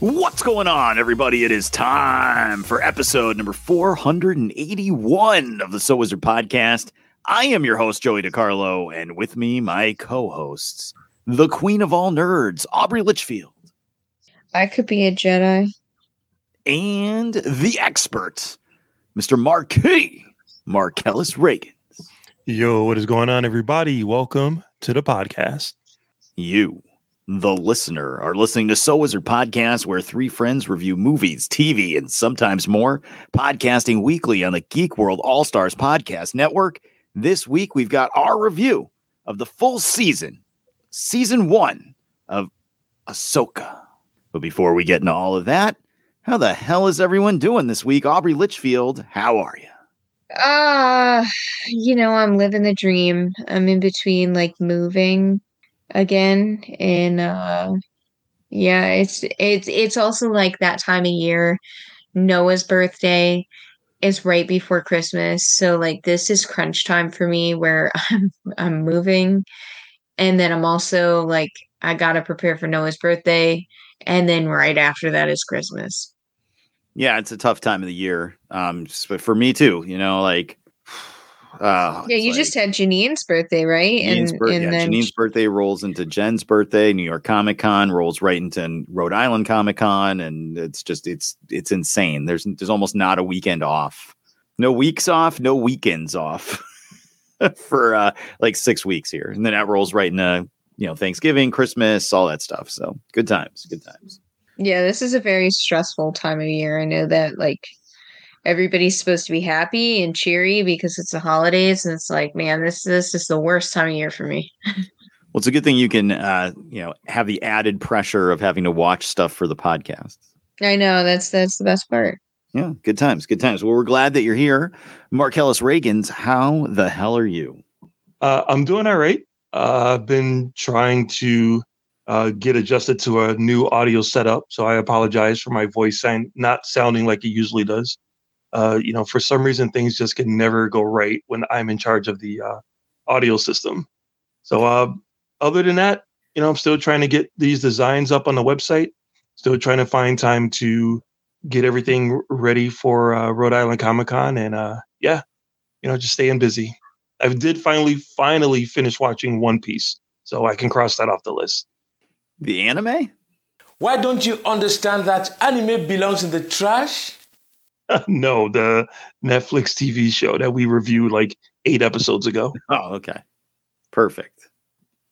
What's going on, everybody? It is time for episode number 481 of the So Wizard podcast. I am your host, Joey DiCarlo, and with me, my co hosts, the queen of all nerds, Aubrey Litchfield, I could be a Jedi. and the expert, Mr. Marquis Marcellus Reagan. Yo, what is going on, everybody? Welcome to the podcast. You, the listener, are listening to So Wizard Podcast, where three friends review movies, TV, and sometimes more. Podcasting weekly on the Geek World All Stars Podcast Network. This week, we've got our review of the full season, season one of Ahsoka. But before we get into all of that, how the hell is everyone doing this week? Aubrey Litchfield, how are you? Ah, you know, I'm living the dream. I'm in between like moving again and uh yeah, it's it's it's also like that time of year. Noah's birthday is right before Christmas. So like this is crunch time for me where I'm I'm moving and then I'm also like I got to prepare for Noah's birthday and then right after that is Christmas. Yeah, it's a tough time of the year. Um, but for me too, you know, like, uh, Yeah, you like- just had Janine's birthday, right? Janine's, and yeah, then Janine's birthday rolls into Jen's birthday. New York Comic Con rolls right into Rhode Island Comic Con, and it's just it's it's insane. There's there's almost not a weekend off, no weeks off, no weekends off for uh like six weeks here, and then that rolls right into you know Thanksgiving, Christmas, all that stuff. So good times, good times. yeah, this is a very stressful time of year. I know that like everybody's supposed to be happy and cheery because it's the holidays, and it's like, man, this this is the worst time of year for me. Well, it's a good thing you can uh you know have the added pressure of having to watch stuff for the podcast. I know that's that's the best part. Yeah, good times, good times. Well, we're glad that you're here. Marcellus Reagans, how the hell are you? Uh, I'm doing all right. Uh, I've been trying to uh, get adjusted to a new audio setup, so I apologize for my voice sound, not sounding like it usually does. Uh, you know, for some reason, things just can never go right when I'm in charge of the uh, audio system. So, uh, other than that, you know, I'm still trying to get these designs up on the website. Still trying to find time to get everything ready for uh, Rhode Island Comic Con, and uh, yeah, you know, just staying busy. I did finally, finally finish watching One Piece, so I can cross that off the list. The anime? Why don't you understand that anime belongs in the trash? no, the Netflix TV show that we reviewed like eight episodes ago. Oh, okay. Perfect.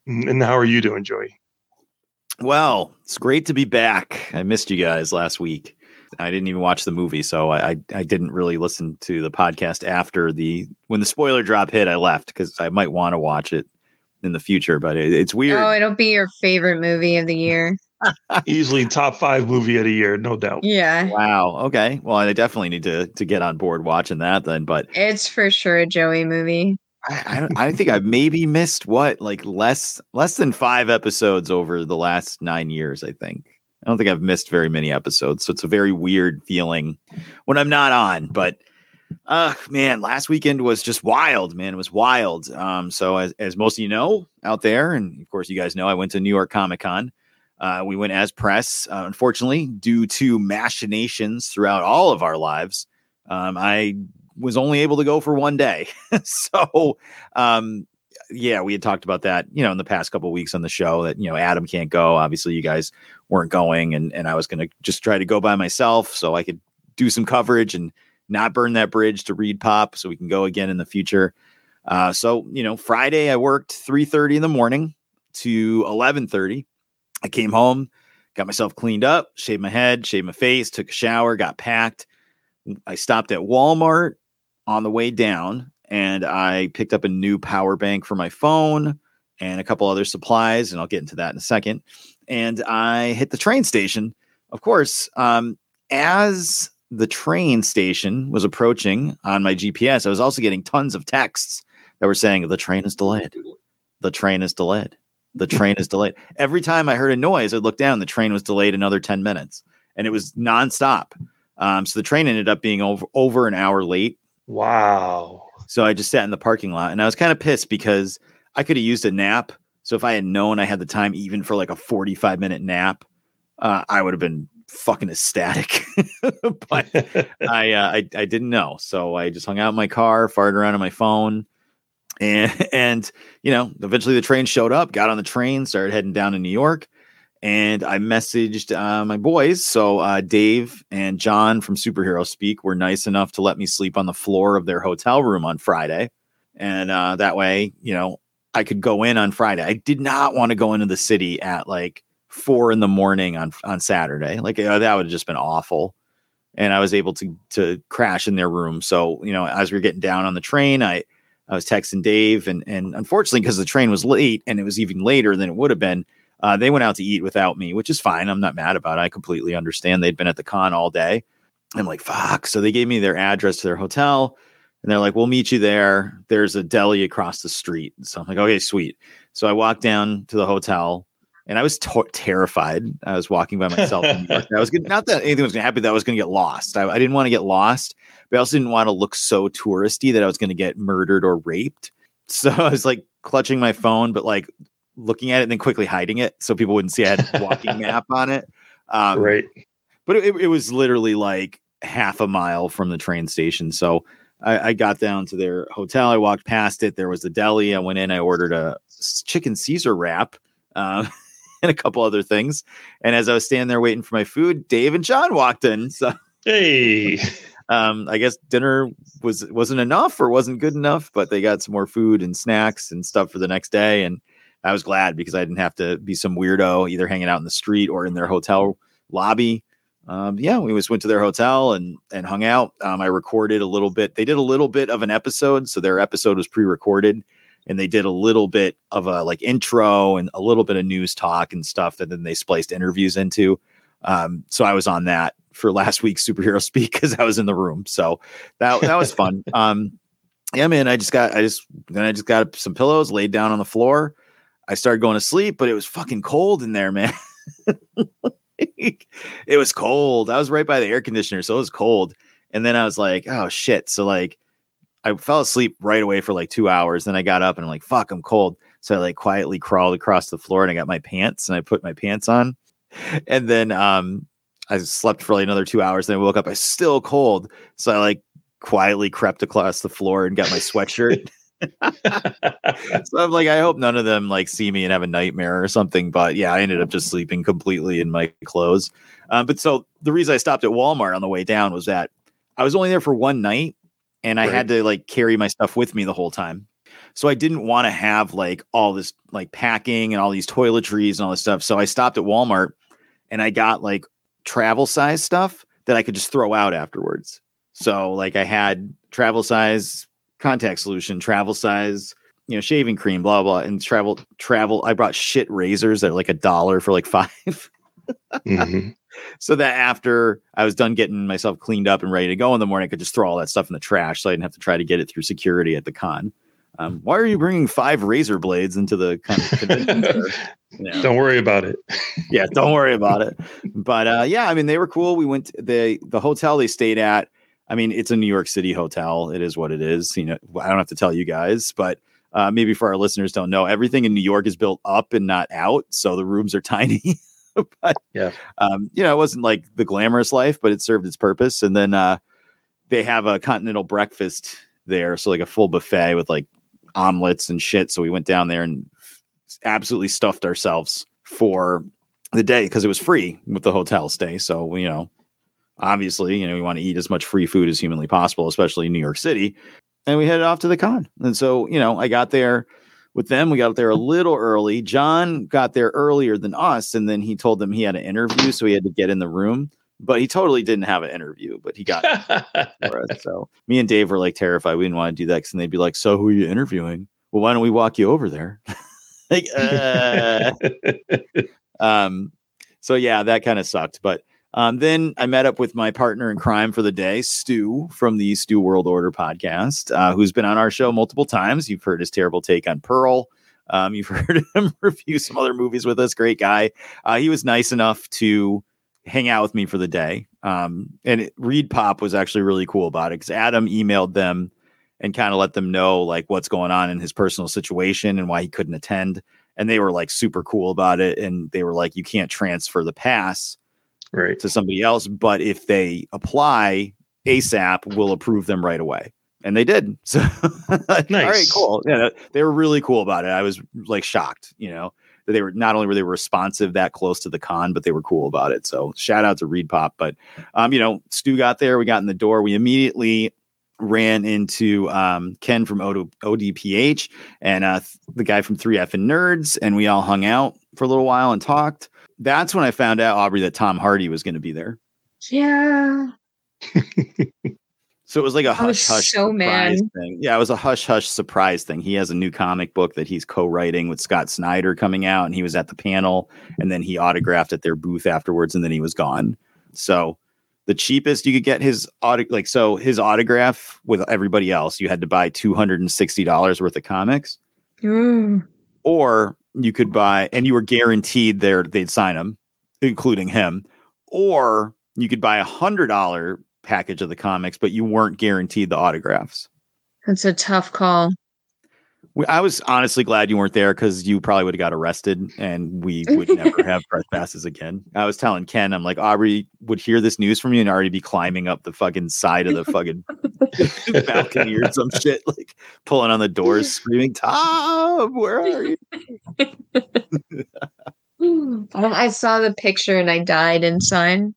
Mm, And how are you doing, Joey? Well, it's great to be back. I missed you guys last week. I didn't even watch the movie, so I I, I didn't really listen to the podcast after the when the spoiler drop hit. I left because I might want to watch it in the future, but it, it's weird. Oh, it'll be your favorite movie of the year. Easily top five movie of the year, no doubt. Yeah, Wow. Okay. Well, I definitely need to to get on board watching that then. But it's for sure a Joey movie. I, I, I think I've maybe missed what like less less than five episodes over the last nine years. I think I don't think I've missed very many episodes, so it's a very weird feeling when I'm not on. But uh man, last weekend was just wild. Man, it was wild. Um, so as as most of you know out there, and of course you guys know, I went to New York Comic Con. Uh, we went as press. Uh, unfortunately, due to machinations throughout all of our lives, um, I was only able to go for one day. so, um, yeah, we had talked about that, you know, in the past couple weeks on the show that, you know, Adam can't go. Obviously, you guys weren't going, and, and I was going to just try to go by myself so I could do some coverage and not burn that bridge to Reed Pop so we can go again in the future. Uh, so, you know, Friday I worked 3:30 in the morning to 11:30. I came home, got myself cleaned up, shaved my head, shaved my face, took a shower, got packed. I stopped at Walmart on the way down and I picked up a new power bank for my phone and a couple other supplies, and I'll get into that in a second. And I hit the train station. Of course, um, as the train station was approaching on my GPS, I was also getting tons of texts that were saying the train is delayed. The train is delayed. The train is delayed. Every time I heard a noise, I'd look down. The train was delayed another 10 minutes and it was nonstop. Um, so the train ended up being over, over an hour late. Wow. So I just sat in the parking lot and I was kind of pissed because I could have used a nap. So if I had known I had the time even for like a 45 minute nap, uh, I would have been fucking ecstatic. but I, uh, I I didn't know. So I just hung out in my car, farted around on my phone. And and you know, eventually the train showed up, got on the train, started heading down to New York. And I messaged uh, my boys. So uh, Dave and John from Superhero Speak were nice enough to let me sleep on the floor of their hotel room on Friday. And uh, that way, you know, I could go in on Friday. I did not want to go into the city at like four in the morning on on Saturday. Like uh, that would have just been awful. And I was able to to crash in their room. So you know, as we are getting down on the train, I I was texting Dave, and and unfortunately, because the train was late and it was even later than it would have been, uh, they went out to eat without me, which is fine. I'm not mad about it. I completely understand. They'd been at the con all day. I'm like, fuck. So they gave me their address to their hotel. And they're like, we'll meet you there. There's a deli across the street. So I'm like, okay, sweet. So I walked down to the hotel and I was to- terrified. I was walking by myself. in New York. I was gonna, not that anything was going to happen, that I was going to get lost. I, I didn't want to get lost, but I also didn't want to look so touristy that I was going to get murdered or raped. So I was like clutching my phone, but like looking at it and then quickly hiding it so people wouldn't see I had a walking map on it. Um, right. But it, it was literally like half a mile from the train station. So I, I got down to their hotel. I walked past it. There was a deli. I went in. I ordered a chicken Caesar wrap uh, and a couple other things. And as I was standing there waiting for my food, Dave and John walked in. So Hey. um, I guess dinner was wasn't enough or wasn't good enough, but they got some more food and snacks and stuff for the next day. And I was glad because I didn't have to be some weirdo either hanging out in the street or in their hotel lobby. Um, yeah, we just went to their hotel and and hung out. Um, I recorded a little bit. They did a little bit of an episode, so their episode was pre-recorded, and they did a little bit of a like intro and a little bit of news talk and stuff that then they spliced interviews into. Um, so I was on that for last week's superhero speak because I was in the room. So that that was fun. um, yeah, man. I just got I just then I just got some pillows, laid down on the floor. I started going to sleep, but it was fucking cold in there, man. it was cold. I was right by the air conditioner, so it was cold. And then I was like, oh shit. So like I fell asleep right away for like two hours. Then I got up and I'm like, fuck, I'm cold. So I like quietly crawled across the floor and I got my pants and I put my pants on. And then um I slept for like another two hours. Then I woke up, I was still cold. So I like quietly crept across the floor and got my sweatshirt. so I'm like, I hope none of them like see me and have a nightmare or something. But yeah, I ended up just sleeping completely in my clothes. Um, but so the reason I stopped at Walmart on the way down was that I was only there for one night and I Right. had to like carry my stuff with me the whole time. So I didn't want to have like all this like packing and all these toiletries and all this stuff. So I stopped at Walmart and I got like travel size stuff that I could just throw out afterwards. So like I had travel size contact solution, travel size, you know, shaving cream, blah blah, and travel travel. I brought shit razors that are like a dollar for like five. Mhm. So that after I was done getting myself cleaned up and ready to go in the morning, I could just throw all that stuff in the trash, so I didn't have to try to get it through security at the con. Um, why are you bringing five razor blades into the con- convention? Yeah Don't worry about it. yeah, don't worry about it. But uh, yeah, I mean, they were cool. We went to the the hotel they stayed at. I mean, it's a New York City hotel. It is what it is. You know, I don't have to tell you guys, but uh, maybe for our listeners don't know, everything in New York is built up and not out, so the rooms are tiny. but Yeah. um, you know, it wasn't like the glamorous life, but it served its purpose. And then uh, they have a continental breakfast there, so like a full buffet with like omelets and shit. So we went down there and absolutely stuffed ourselves for the day because it was free with the hotel stay. So you know, obviously, you know, we want to eat as much free food as humanly possible, especially in New York City. And we headed off to the con. And so, you know, I got there with them. We got there a little early. John got there earlier than us, and then he told them he had an interview, so he had to get in the room. but he totally didn't have an interview, but he got it for us. So me and Dave were like terrified. We didn't want to do that because they'd be like, "So who are you interviewing?" Well, why don't we walk you over there? like, uh, um, so yeah, that kind of sucked. But um, then I met up with my partner in crime for the day, Stu from the Stu World Order podcast, uh, who's been on our show multiple times. You've heard his terrible take on Pearl. Um, you've heard him review some other movies with us. Great guy. Uh, he was nice enough to hang out with me for the day. Um, and it, Reed Pop was actually really cool about it because Adam emailed them and kind of let them know like what's going on in his personal situation and why he couldn't attend. And they were like super cool about it. And they were like, you can't transfer the pass right to somebody else, but if they apply ASAP, we'll approve them right away. And they did. So, all right, Nice. cool. Yeah, they were really cool about it. I was like shocked, you know, that they were not only were they responsive that close to the con, but they were cool about it. So, shout out to Reed Pop. But, um, you know, Stu got there. We got in the door. We immediately ran into um, Ken from OD- ODPH and uh, th- the guy from 3F and Nerds, and we all hung out for a little while and talked. That's when I found out, Aubrey, that Tom Hardy was going to be there. Yeah. So it was like a hush hush so surprise mad. thing. Yeah, it was a hush hush surprise thing. He has a new comic book that he's co-writing with Scott Snyder coming out, and he was at the panel, and then he autographed at their booth afterwards, and then he was gone. So the cheapest you could get his auto like so his autograph with everybody else, you had to buy two hundred and sixty dollars worth of comics, Mm. or you could buy, and you were guaranteed there they'd sign them, including him, or you could buy a hundred dollar package of the comics, but you weren't guaranteed the autographs. That's a tough call. I was honestly glad you weren't there because you probably would have got arrested and we would never have press passes again. I was telling Ken, I'm like, Aubrey would hear this news from you and already be climbing up the fucking side of the fucking balcony or some shit, like pulling on the doors, screaming, Tom, where are you? I I saw the picture and I died inside.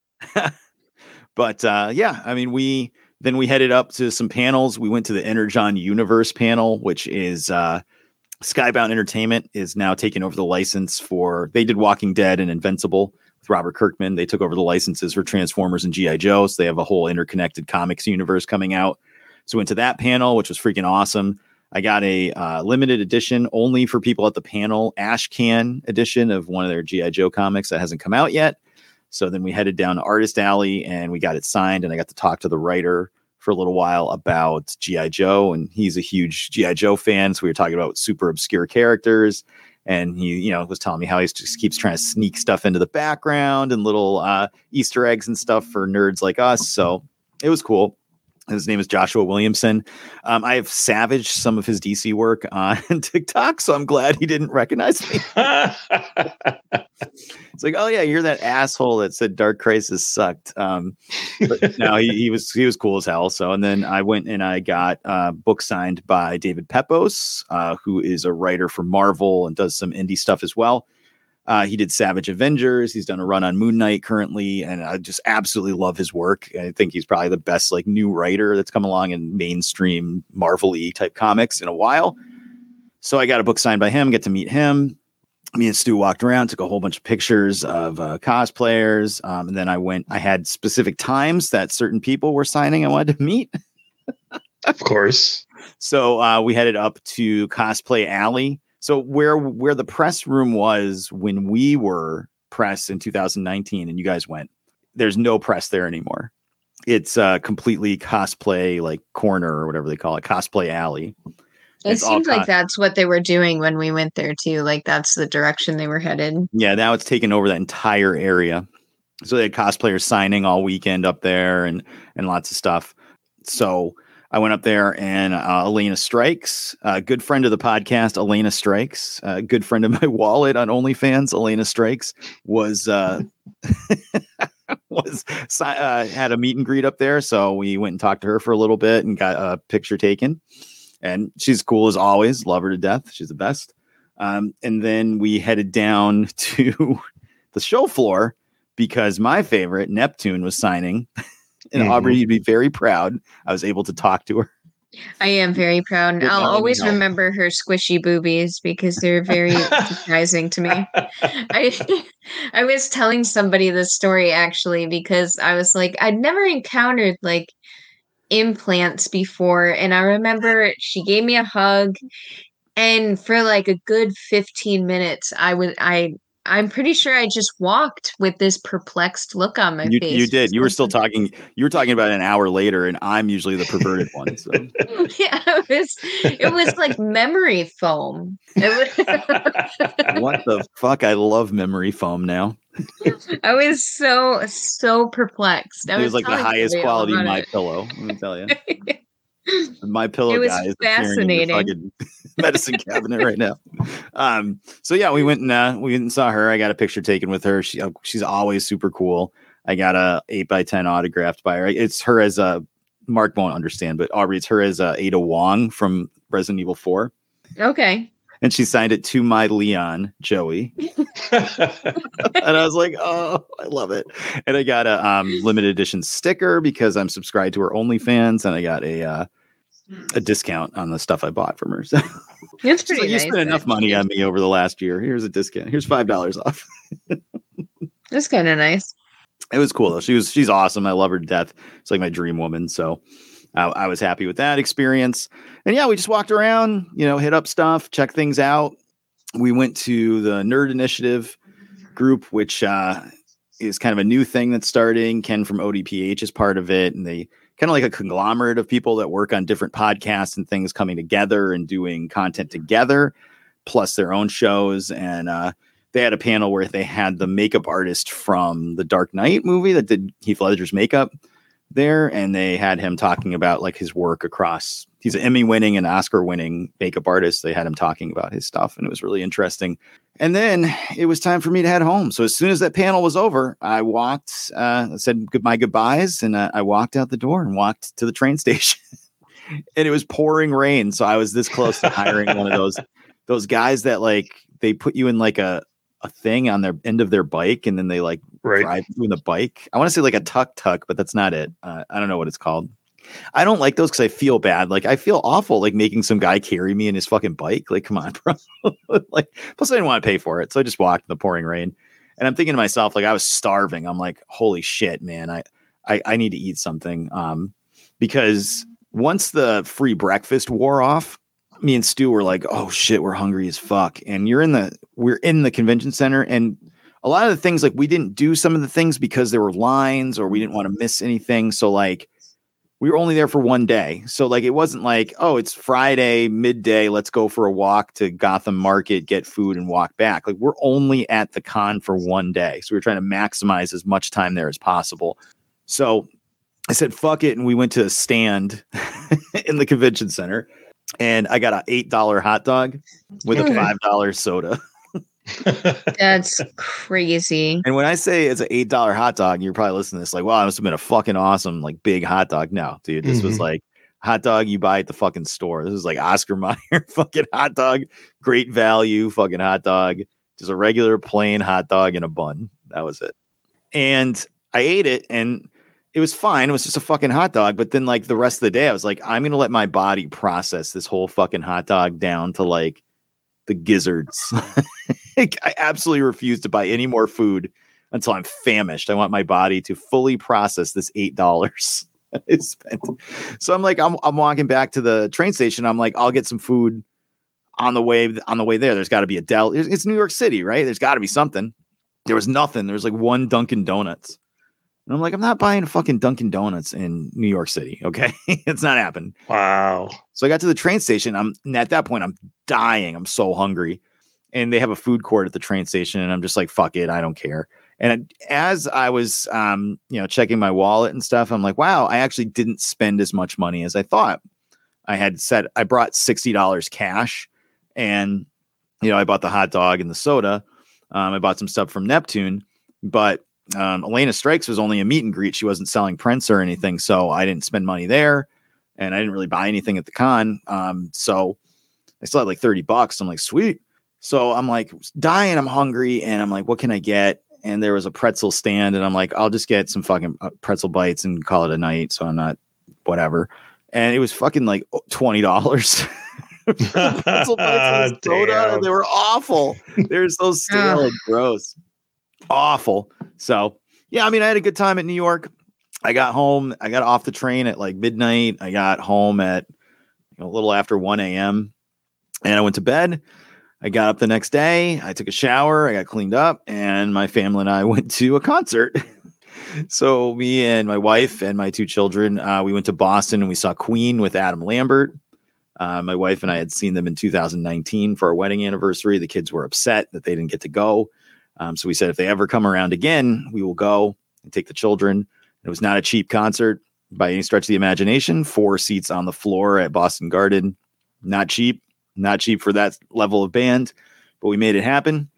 But uh, yeah, I mean, we then we headed up to some panels. We went to the Energon Universe panel, which is uh, Skybound Entertainment is now taking over the license for. They did Walking Dead and Invincible with Robert Kirkman. They took over the licenses for Transformers and GI Joe. So they have a whole interconnected comics universe coming out. So went to that panel, which was freaking awesome. I got a uh, limited edition only for people at the panel Ash Can edition of one of their GI Joe comics that hasn't come out yet. So then we headed down to Artist Alley and we got it signed, and I got to talk to the writer for a little while about GI Joe, and he's a huge GI Joe fan. So we were talking about super obscure characters, and he, you know, was telling me how he just keeps trying to sneak stuff into the background and little uh, Easter eggs and stuff for nerds like us. So it was cool. His name is Joshua Williamson. Um, I have savaged some of his DC work on TikTok, so I'm glad he didn't recognize me. It's like, oh yeah, you're that asshole that said Dark Crisis sucked. Um, but no, he, he was he was cool as hell. So and then I went and I got a book signed by David Pepose, uh, who is a writer for Marvel and does some indie stuff as well. Uh, he did Savage Avengers. He's done a run on Moon Knight currently, and I just absolutely love his work. I think he's probably the best like new writer that's come along in mainstream Marvel-y type comics in a while. So I got a book signed by him. Get to meet him me and Stu walked around, took a whole bunch of pictures of uh, cosplayers, um, and then I went. I had specific times that certain people were signing. I wanted to meet, of course. so uh, we headed up to Cosplay Alley. So where where the press room was when we were press in 2019, and you guys went. There's no press there anymore. It's uh, completely cosplay like corner or whatever they call it, cosplay alley. It It's seems like that's what they were doing when we went there too. Like that's the direction they were headed. Yeah, now it's taken over that entire area. So they had cosplayers signing all weekend up there and and lots of stuff. So I went up there and uh, Elena Strikes, a good friend of the podcast, Elena Strikes, a good friend of my wallet on OnlyFans, Elena Strikes was uh, was uh, had a meet and greet up there. So we went and talked to her for a little bit and got a picture taken. And she's cool as always. Love her to death. She's the best. Um, and then we headed down to the show floor because my favorite Neptune was signing. And Mhm. Aubrey, you'd be very proud. I was able to talk to her. I am very proud. and Good I'll always you. remember her squishy boobies because they're very surprising to me. I I was telling somebody this story actually because I was like I'd never encountered like implants before and I remember she gave me a hug and for like a good 15 minutes I would I I'm pretty sure I just walked with this perplexed look on my You, face. you did. You were still talking. You were talking about an hour later, and I'm usually the perverted one. So yeah, it was it was like memory foam. What the fuck? I love memory foam now. I was so so perplexed. I it was like the highest quality my it. pillow. Let me tell you. my pillow guy is appearing in your fascinating. fucking medicine cabinet right now. Um, so yeah, we went and uh, we went and saw her. I got a picture taken with her. She uh, she's always super cool. I got a eight by ten autographed by her. It's her as a Mark won't understand, but Aubrey, it's her as uh, Ada Wong from Resident Evil Four, Okay. and she signed it to my Leon Joey. and I was like, oh, I love it. And I got a um, limited edition sticker because I'm subscribed to her OnlyFans, and I got a uh, a discount on the stuff I bought from her. So It's pretty like, you nice. spent enough money on me over the last year. Here's a discount. Here's five dollars off. It's kind of nice. It was cool though. She was she's awesome. I love her to death. It's like my dream woman. So I, I was happy with that experience. And yeah, we just walked around, you know, hit up stuff, check things out. We went to the Nerd Initiative group, which uh, is kind of a new thing that's starting. Ken from ODPH is part of it, and they kind of like a conglomerate of people that work on different podcasts and things coming together and doing content together, plus their own shows. And uh, they had a panel where they had the makeup artist from the Dark Knight movie that did Heath Ledger's makeup there, and they had him talking about like his work across. He's an Emmy winning and Oscar winning makeup artist. They had him talking about his stuff, and it was really interesting. And then it was time for me to head home. So as soon as that panel was over, I walked, uh, said good- my goodbyes, and uh, I walked out the door and walked to the train station. and it was pouring rain, so I was this close to hiring one of those those guys that like they put you in like a a thing on their end of their bike, and then they like Right. drive you in the bike. I want to say like a tuck tuck, but that's not it. Uh, I don't know what it's called. I don't like those because I feel bad. Like I feel awful, like making some guy carry me in his fucking bike. Like, come on, bro. like, plus I didn't want to pay for it, so I just walked in the pouring rain. And I'm thinking to myself, like, I was starving. I'm like, holy shit, man. I, I, I need to eat something. Um, because once the free breakfast wore off, me and Stu were like, oh shit, we're hungry as fuck. And you're in the, we're in the convention center, and a lot of the things like we didn't do some of the things because there were lines or we didn't want to miss anything. So like we were only there for one day. So like it wasn't like, oh, it's Friday midday, let's go for a walk to Gotham Market, get food and walk back. Like we're only at the con for one day. So we were trying to maximize as much time there as possible. So I said, fuck it. And we went to a stand in the convention center and I got an $8 hot dog with a $5 soda. That's crazy. And when I say it's an eight dollar hot dog, you're probably listening to this like, wow, it must have been a fucking awesome, like big hot dog. No, dude, this was Mhm. like hot dog you buy at the fucking store. This is like Oscar Mayer fucking hot dog, great value fucking hot dog, just a regular plain hot dog in a bun. That was it. And I ate it and it was fine. It was just a fucking hot dog. But then like the rest of the day, I was like, I'm gonna let my body process this whole fucking hot dog down to like the gizzards. I absolutely refuse to buy any more food until I'm famished. I want my body to fully process this eight dollars I spent. So I'm like, I'm, I'm walking back to the train station. I'm like, I'll get some food on the way on the way there. There's got to be a Dell. It's, it's New York City, right? There's got to be something. There was nothing. There was like one Dunkin' Donuts. And I'm like, I'm not buying a fucking Dunkin' Donuts in New York City. Okay. it's not happening. Wow. So I got to the train station. I'm and at that point, I'm dying. I'm so hungry. And they have a food court at the train station. And I'm just like, fuck it. I don't care. And as I was, um, you know, checking my wallet and stuff, I'm like, wow, I actually didn't spend as much money as I thought. I had said I brought $60 cash and, you know, I bought the hot dog and the soda. Um, I bought some stuff from Neptune, but um, Elena Strikes was only a meet and greet. She wasn't selling prints or anything. So I didn't spend money there and I didn't really buy anything at the con. Um, so I still had like 30 bucks. I'm like, sweet. So I'm like dying, I'm hungry, and I'm like, what can I get? And there was a pretzel stand, and I'm like, I'll just get some fucking uh, pretzel bites and call it a night. So I'm not whatever. and it was fucking like twenty dollars. pretzel bites and soda, and they were awful. They were so stale and gross, awful. So yeah, I mean, I had a good time at New York. I got home. I got off the train at like midnight. I got home at you know, a little after one a.m. and I went to bed. I got up the next day. I took a shower. I got cleaned up, and my family and I went to a concert. so me and my wife and my two children, uh, we went to Boston and we saw Queen with Adam Lambert. Uh, my wife and I had seen them in 2019 for our wedding anniversary. The kids were upset that they didn't get to go. Um, so we said if they ever come around again, we will go and take the children. It was not a cheap concert by any stretch of the imagination. Four seats on the floor at Boston Garden. Not cheap. Not cheap for that level of band, but we made it happen.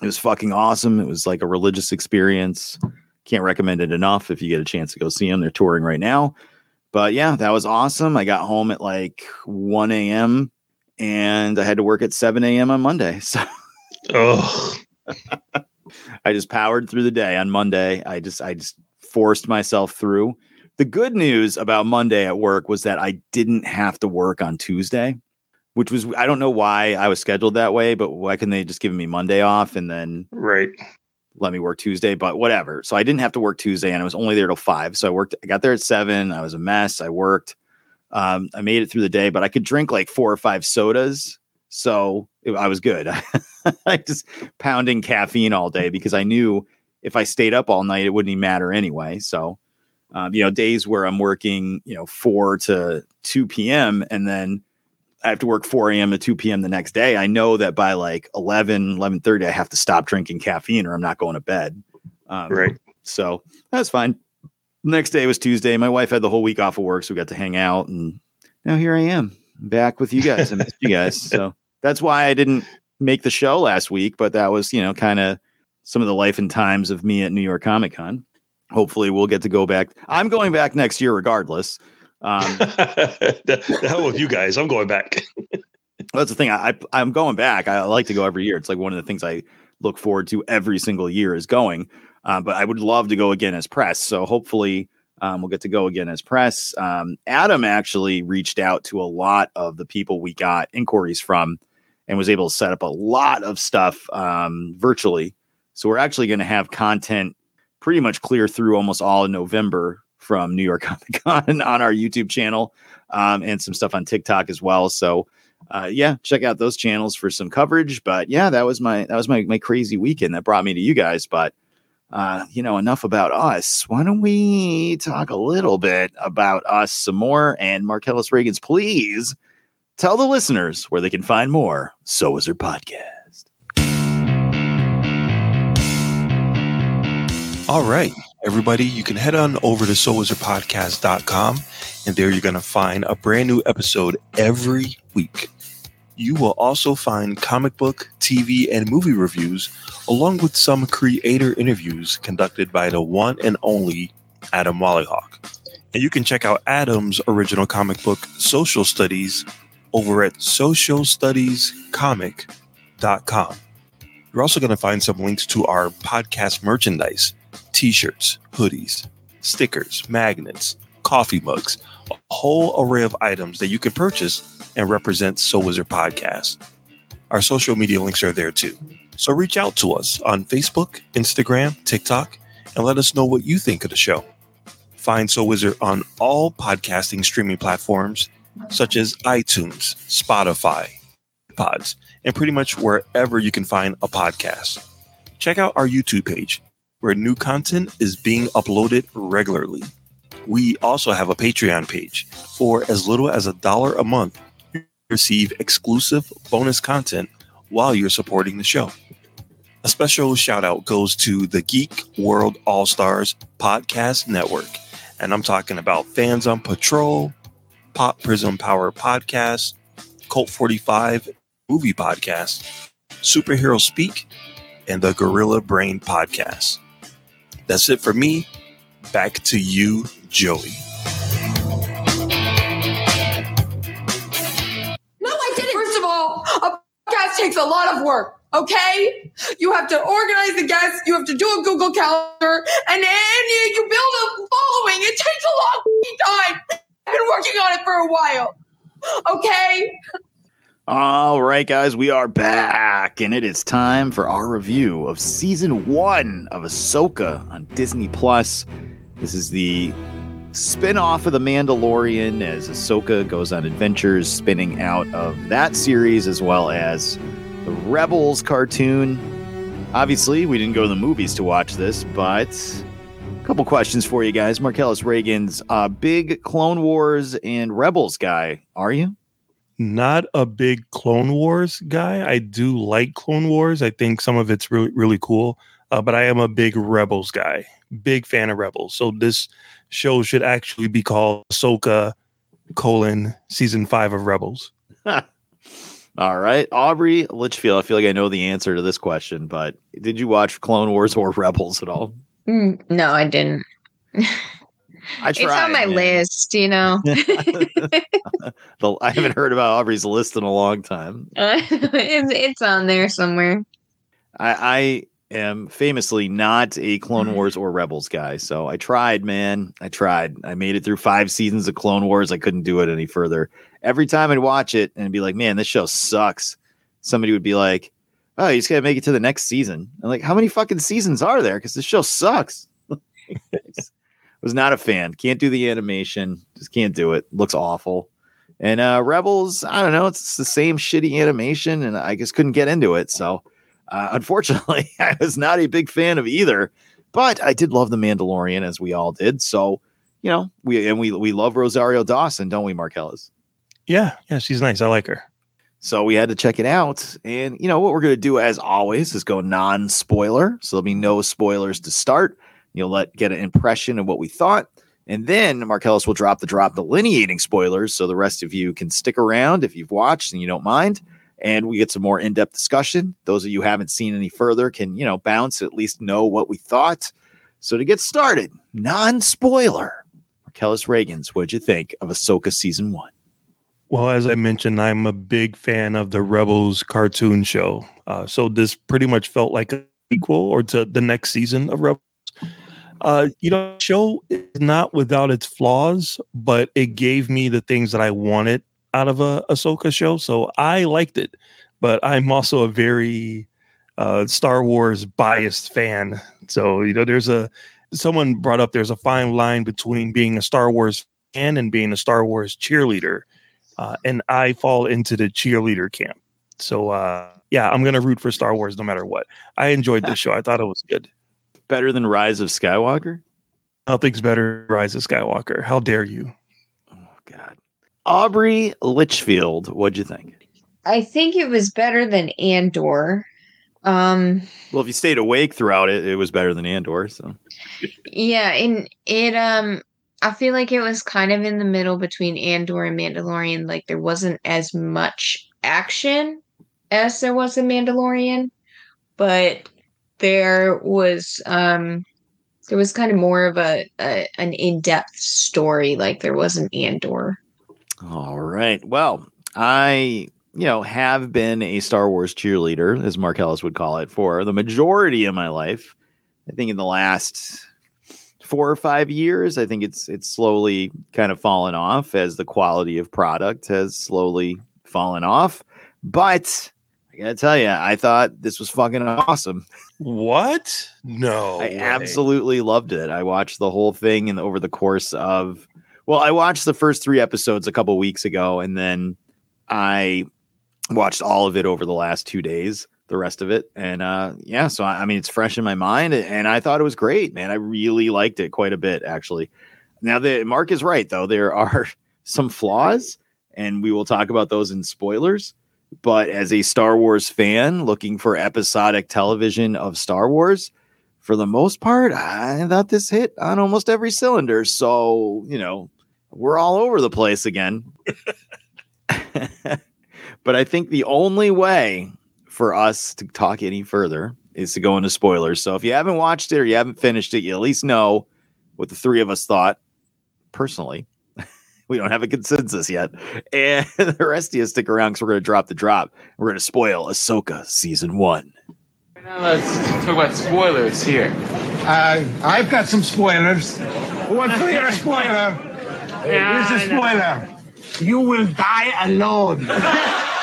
It was fucking awesome. It was like a religious experience. Can't recommend it enough if you get a chance to go see them. They're touring right now. But yeah, that was awesome. I got home at like 1 a.m. and I had to work at 7 a.m. on Monday. So Oh, I just powered through the day on Monday. I just I just forced myself through. The good news about Monday at work was that I didn't have to work on Tuesday, which was I don't know why I was scheduled that way, but why couldn't they just give me Monday off and then right. let me work Tuesday? But whatever. So I didn't have to work Tuesday and I was only there till five. So I worked, I got there at seven. I was a mess. I worked. Um, I made it through the day, but I could drink like four or five sodas. So it, I was good. I just pounding caffeine all day because I knew if I stayed up all night, it wouldn't even matter anyway. So, um, you know, days where I'm working, you know, 4 to 2 p.m. and then I have to work 4 a.m. to 2 p.m. the next day. I know that by like 11, 11.30, I have to stop drinking caffeine or I'm not going to bed. Um, Right. So that's fine. Next day was Tuesday. My wife had the whole week off of work, so we got to hang out. And now here I am back with you guys. I missed you guys. So that's why I didn't make the show last week, but that was, you know, kind of some of the life and times of me at New York Comic Con. Hopefully we'll get to go back. I'm going back next year regardless. Um, the, the hell with you guys. I'm going back. that's the thing. I, I I'm going back. I like to go every year. It's like one of the things I look forward to every single year is going. Uh, but I would love to go again as press. So hopefully um, we'll get to go again as press. Um, Adam actually reached out to a lot of the people we got inquiries from and was able to set up a lot of stuff um, virtually. So we're actually going to have content pretty much clear through almost all of November from New York Comic Con on our YouTube channel um, and some stuff on TikTok as well. So uh, yeah, check out those channels for some coverage. But yeah, that was my that was my my crazy weekend that brought me to you guys. But uh, you know, enough about us. Why don't we talk a little bit about us some more? And Marcellus Reagan's, please tell the listeners where they can find more. So is her podcast. All right, everybody, you can head on over to sowizardpodcast.com and there you're going to find a brand new episode every week. You will also find comic book, TV, and movie reviews, along with some creator interviews conducted by the one and only Adam Wallyhawk. And you can check out Adam's original comic book, Social Studies, over at socialstudiescomic.com. You're also going to find some links to our podcast merchandise t shirts, hoodies, stickers, magnets, coffee mugs, a whole array of items that you can purchase and represent So Wizard Podcast. Our social media links are there too. So reach out to us on Facebook, Instagram, TikTok, and let us know what you think of the show. Find So Wizard on all podcasting streaming platforms such as iTunes, Spotify, Pods, and pretty much wherever you can find a podcast. Check out our YouTube page where new content is being uploaded regularly. We also have a Patreon page. For as little as a dollar a month, you receive exclusive bonus content while you're supporting the show. A special shout out goes to the Geek World All Stars Podcast Network. And I'm talking about Fans on Patrol, Pop Prism Power Podcast, Cult 45 Movie Podcast, Superhero Speak, and the Gorilla Brain Podcast. That's it for me. Back to you, Joey. No, I didn't. First of all, a podcast takes a lot of work. Okay, you have to organize the guests. You have to do a Google Calendar, and then you, build a following. It takes a long time. I've been working on it for a while. Okay? All right, guys, we are back, and it is time for our review of season one of Ahsoka on Disney Plus. This is the spin-off of The Mandalorian as Ahsoka goes on adventures spinning out of that series as well as the Rebels cartoon. Obviously, we didn't go to the movies to watch this, but couple questions for you guys. Marcellus Reagan's a big Clone Wars and Rebels guy, are you? Not a big Clone Wars guy. I do like Clone Wars. I think some of it's really really cool. Uh, but I am a big Rebels guy. Big fan of Rebels. So this show should actually be called Ahsoka colon season five of Rebels. All right, Aubrey Litchfield. I feel like I know the answer to this question, but did you watch Clone Wars or Rebels at all? Mm, no, I didn't. I tried, it's on my man. list, you know. I haven't heard about Aubrey's list in a long time. Uh, it's, it's on there somewhere. I, I am famously not a Clone Wars or Rebels guy, so I tried, man. I tried. I made it through five seasons of Clone Wars. I couldn't do it any further. Every time I'd watch it and be like, "Man, this show sucks," somebody would be like, "Oh, just gotta make it to the next season." I'm like, "How many fucking seasons are there?" Because this show sucks. was not a fan. Can't do the animation. Just can't do it. Looks awful. And uh Rebels, I don't know. It's the same shitty animation, and I just couldn't get into it. So, uh, unfortunately, I was not a big fan of either. But I did love the Mandalorian, as we all did. So, you know, we and we we love Rosario Dawson, don't we, Marcellus? Yeah, yeah, she's nice. I like her. So we had to check it out. And you know what we're going to do as always is go non-spoiler. So there'll be no spoilers to start. You'll let get an impression of what we thought. And then Marcellus will drop the drop delineating spoilers so the rest of you can stick around if you've watched and you don't mind. And we get some more in-depth discussion. Those of you haven't seen any further can, you know, bounce at least know what we thought. So to get started, non-spoiler. Marcellus Reagans, what'd you think of Ahsoka season one? Well, as I mentioned, I'm a big fan of the Rebels cartoon show. Uh, so this pretty much felt like a sequel or to the next season of Rebels. Uh, you know, show is not without its flaws, but it gave me the things that I wanted out of a Ahsoka show. So I liked it, but I'm also a very uh, Star Wars biased fan. So you know, there's a someone brought up there's a fine line between being a Star Wars fan and being a Star Wars cheerleader, uh, and I fall into the cheerleader camp. So uh, yeah, I'm gonna root for Star Wars no matter what. I enjoyed this show. I thought it was good. Better than Rise of Skywalker? Nothing's better than Rise of Skywalker. How dare you? Oh God. Aubrey Litchfield, what'd you think? I think it was better than Andor. Um, Well, if you stayed awake throughout it, it was better than Andor. So yeah, and it um I feel like it was kind of in the middle between Andor and Mandalorian. Like there wasn't as much action as there was in Mandalorian, but there was um there was kind of more of a, a an in-depth story like there was in Andor. All right. Well, I, you know, have been a Star Wars cheerleader, as Marcellus would call it, for the majority of my life. I think in the last four or five years, I think it's it's slowly kind of fallen off as the quality of product has slowly fallen off. But I gotta tell you, I thought this was fucking awesome. What? No. I way. absolutely loved it. I watched the whole thing and over the course of well, I watched the first three episodes a couple weeks ago, and then I watched all of it over the last two days, the rest of it. And uh yeah, so I, I mean it's fresh in my mind and I thought it was great, man. I really liked it quite a bit, actually. Now the Mark is right though. There are some flaws, and we will talk about those in spoilers. But as a Star Wars fan looking for episodic television of Star Wars, for the most part, I thought this hit on almost every cylinder. So, you know, we're all over the place again. but I think the only way for us to talk any further is to go into spoilers. So if you haven't watched it or you haven't finished it, you at least know what the three of us thought personally. we don't have a consensus yet. And the rest of you stick around because we're going to drop the drop. We're going to spoil Ahsoka season one. Now let's talk about spoilers here. Uh, I've got some spoilers. Who wants to hear a spoiler? Yeah, Here's a I know. spoiler. You will die alone.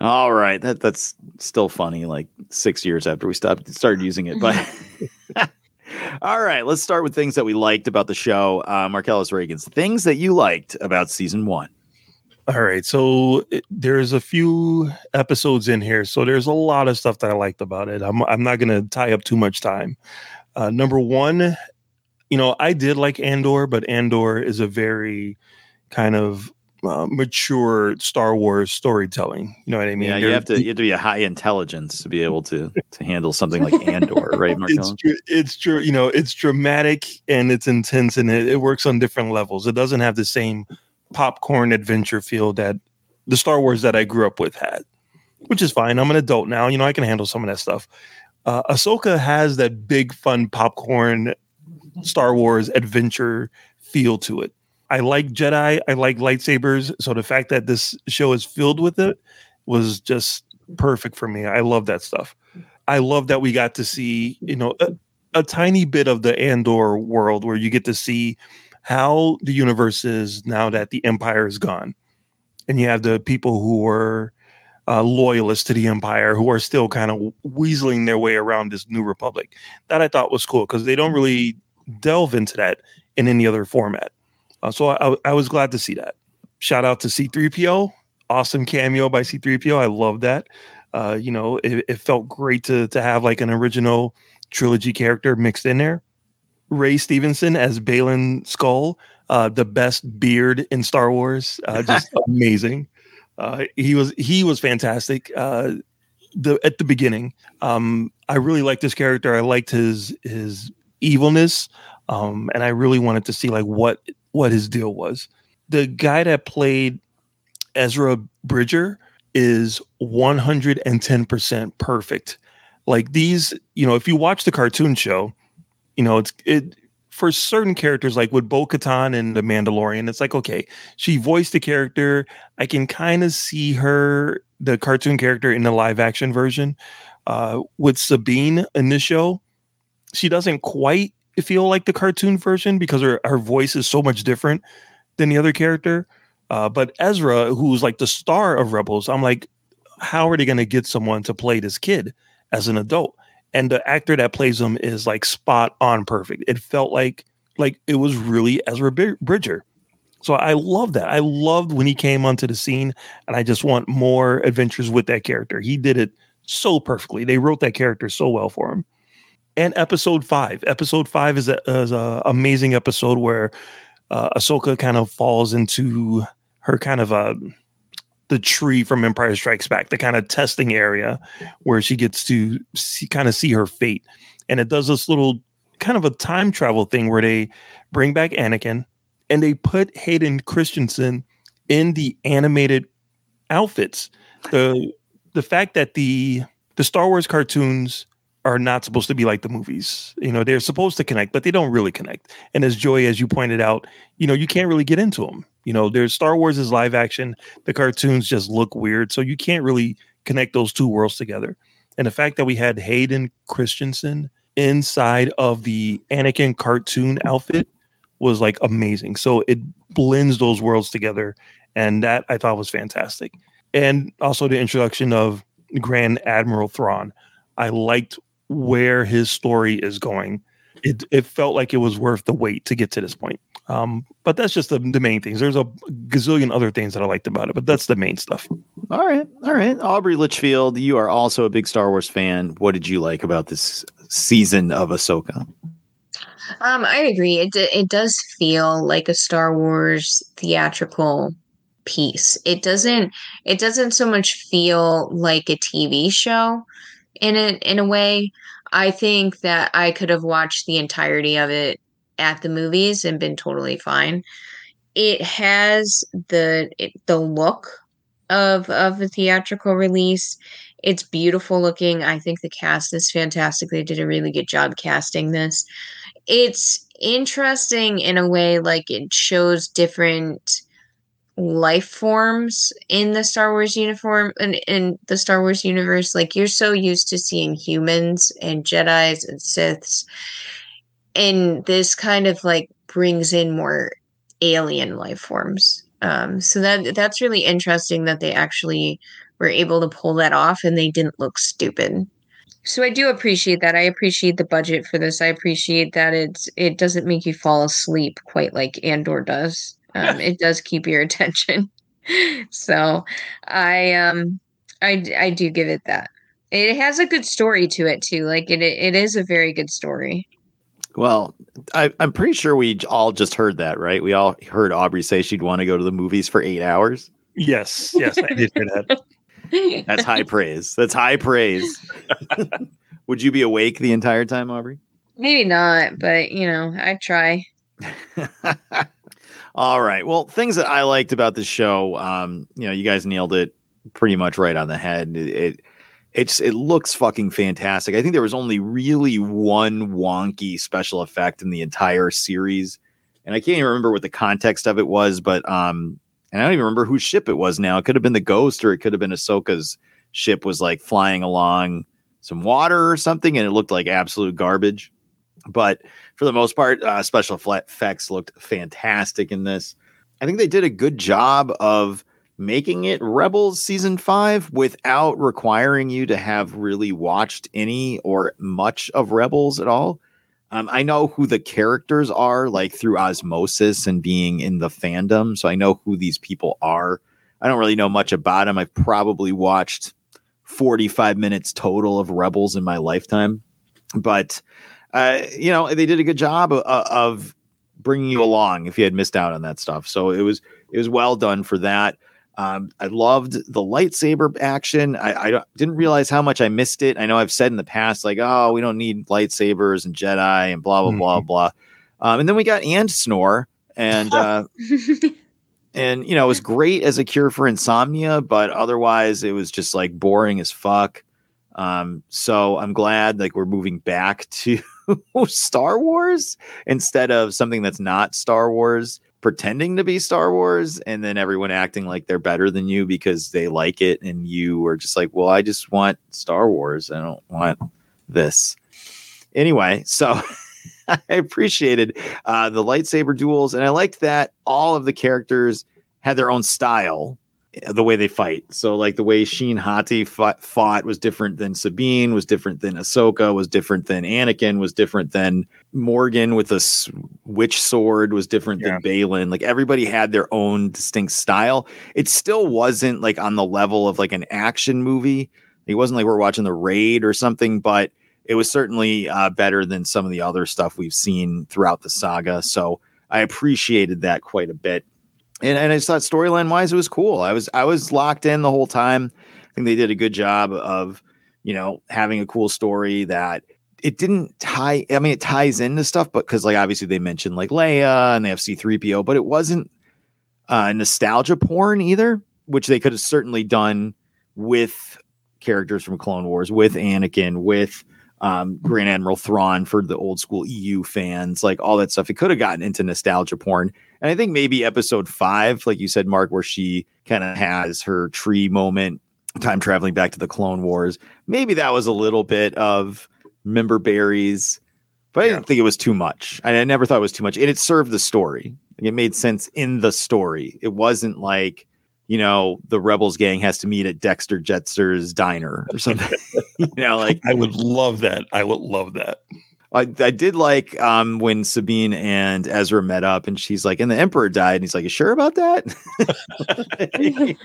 All right, that that's still funny. Like six years after we stopped started using it, but all right, let's start with things that we liked about the show. Uh, Marcellus Reagan's things that you liked about season one. All right, so it, there's a few episodes in here, so there's a lot of stuff that I liked about it. I'm I'm not gonna tie up too much time. Uh, number one, you know, I did like Andor, but Andor is a very kind of uh, mature Star Wars storytelling. You know what I mean? Yeah, you have to you have to be a high intelligence to be able to to handle something like Andor, right, it's. It's true. You know, it's dramatic and it's intense, and it, it works on different levels. It doesn't have the same popcorn adventure feel that the Star Wars that I grew up with had, which is fine. I'm an adult now. You know, I can handle some of that stuff. Uh, Ahsoka has that big, fun popcorn Star Wars adventure feel to it. I like Jedi. I like lightsabers. So the fact that this show is filled with it was just perfect for me. I love that stuff. I love that we got to see, you know, a, a tiny bit of the Andor world where you get to see how the universe is now that the Empire is gone. And you have the people who were uh, loyalists to the Empire who are still kind of weaseling their way around this new republic. That I thought was cool because they don't really delve into that in any other format. Uh, so I, I was glad to see that. Shout out to C3PO. Awesome cameo by C3PO. I love that. Uh, you know, it, it felt great to to have like an original trilogy character mixed in there. Ray Stevenson as Baylan Skoll, uh, the best beard in Star Wars, uh, just amazing. Uh, he was he was fantastic. Uh, the at the beginning, um, I really liked this character. I liked his his evilness, um, and I really wanted to see like what what his deal was. The guy that played Ezra Bridger is 110% perfect. Like these, you know, if you watch the cartoon show, you know, it's it for certain characters like with Bo Katan and the Mandalorian, it's like, okay, she voiced the character. I can kind of see her, the cartoon character in the live action version. Uh, with Sabine in this show, she doesn't quite feel like the cartoon version because her, her voice is so much different than the other character. Uh, but Ezra, who's like the star of Rebels, I'm like, how are they going to get someone to play this kid as an adult? And the actor that plays him is like spot on perfect. It felt like like it was really Ezra Bridger. So I love that. I loved when he came onto the scene, and I just want more adventures with that character. He did it so perfectly. They wrote that character so well for him. And episode five, episode five is a, is a amazing episode where uh, Ahsoka kind of falls into her kind of a the tree from Empire Strikes Back, the kind of testing area where she gets to see, kind of see her fate. And it does this little kind of a time travel thing where they bring back Anakin and they put Hayden Christensen in the animated outfits. The the fact that the the Star Wars cartoons are not supposed to be like the movies. You know, they're supposed to connect, but they don't really connect. And as Joey, as you pointed out, you know, you can't really get into them. You know, there's Star Wars is live action. The cartoons just look weird. So you can't really connect those two worlds together. And the fact that we had Hayden Christensen inside of the Anakin cartoon outfit was like amazing. So it blends those worlds together. And that I thought was fantastic. And also the introduction of Grand Admiral Thrawn. I liked where his story is going. It it felt like it was worth the wait to get to this point. Um, but that's just the, the main things. There's a gazillion other things that I liked about it, but that's the main stuff. All right, all right. Aubrey Litchfield, you are also a big Star Wars fan. What did you like about this season of Ahsoka? Um, I agree. It d- it does feel like a Star Wars theatrical piece. It doesn't it doesn't so much feel like a TV show in it in a way. I think that I could have watched the entirety of it at the movies and been totally fine. It has the it, the look of of a theatrical release. It's beautiful looking. I think the cast is fantastic. They did a really good job casting this. It's interesting in a way like it shows different life forms in the Star Wars uniform and in the Star Wars universe. Like you're so used to seeing humans and Jedi's and Siths. And this kind of like brings in more alien life forms. Um, so that that's really interesting that they actually were able to pull that off and they didn't look stupid. So I do appreciate that. I appreciate the budget for this. I appreciate that it's it doesn't make you fall asleep quite like Andor does. Um, it does keep your attention. so I um I I do give it that. It has a good story to it too. Like it it is a very good story. Well, I, I'm pretty sure we all just heard that, right? We all heard Aubrey say she'd want to go to the movies for eight hours. Yes, yes, I did hear that. That's high praise. That's high praise. Would you be awake the entire time, Aubrey? Maybe not, but you know, I try. All right. Well, things that I liked about the show, um, you know, you guys nailed it pretty much right on the head. It, it it's it looks fucking fantastic. I think there was only really one wonky special effect in the entire series, and I can't even remember what the context of it was. But um, and I don't even remember whose ship it was now. It could have been the Ghost, or it could have been Ahsoka's ship was like flying along some water or something, and it looked like absolute garbage. But for the most part, uh, special effects looked fantastic in this. I think they did a good job of making it Rebels season five without requiring you to have really watched any or much of Rebels at all. Um, I know who the characters are, like through osmosis and being in the fandom. So I know who these people are. I don't really know much about them. I've probably watched 45 minutes total of Rebels in my lifetime. But, uh, you know, they did a good job of, of bringing you along if you had missed out on that stuff. So it was it was well done for that. Um, I loved the lightsaber action. I, I didn't realize how much I missed it. I know I've said in the past, like, oh, we don't need lightsabers and Jedi and blah blah blah blah. Um, and then we got and snore and uh, and you know it was great as a cure for insomnia, but otherwise it was just like boring as fuck. Um, so I'm glad like we're moving back to Star Wars instead of something that's not Star Wars, pretending to be Star Wars, and then everyone acting like they're better than you because they like it, and you are just like, well, I just want Star Wars. I don't want this. Anyway, so I appreciated uh, the lightsaber duels, and I liked that all of the characters had their own style, the way they fight. So, like the way Shin Hati fought, fought was different than Sabine, was different than Ahsoka, was different than Anakin, was different than Morgan with a witch sword, was different than Baylan. Like everybody had their own distinct style. It still wasn't like on the level of like an action movie. It wasn't like we're watching the raid or something, but it was certainly uh, better than some of the other stuff we've seen throughout the saga. So I appreciated that quite a bit. And, and I just thought storyline wise, it was cool. I was I was locked in the whole time. I think they did a good job of, you know, having a cool story that it didn't tie. I mean, it ties into stuff, but because like obviously they mentioned like Leia and they have C3PO, but it wasn't uh, nostalgia porn either, which they could have certainly done with characters from Clone Wars, with Anakin, with um, Grand Admiral Thrawn for the old school EU fans, like all that stuff. It could have gotten into nostalgia porn. And I think maybe episode five, like you said, Mark, where she kind of has her tree moment, time traveling back to the Clone Wars. Maybe that was a little bit of member berries, but I didn't think it was too much. I, I never thought it was too much. And it served the story. Like, it made sense in the story. It wasn't like, you know, the Rebels gang has to meet at Dexter Jettster's diner or something. you know, like I would love that. I would love that. I, I did like um, when Sabine and Ezra met up, and she's like, "And the Emperor died," and he's like, "You sure about that?"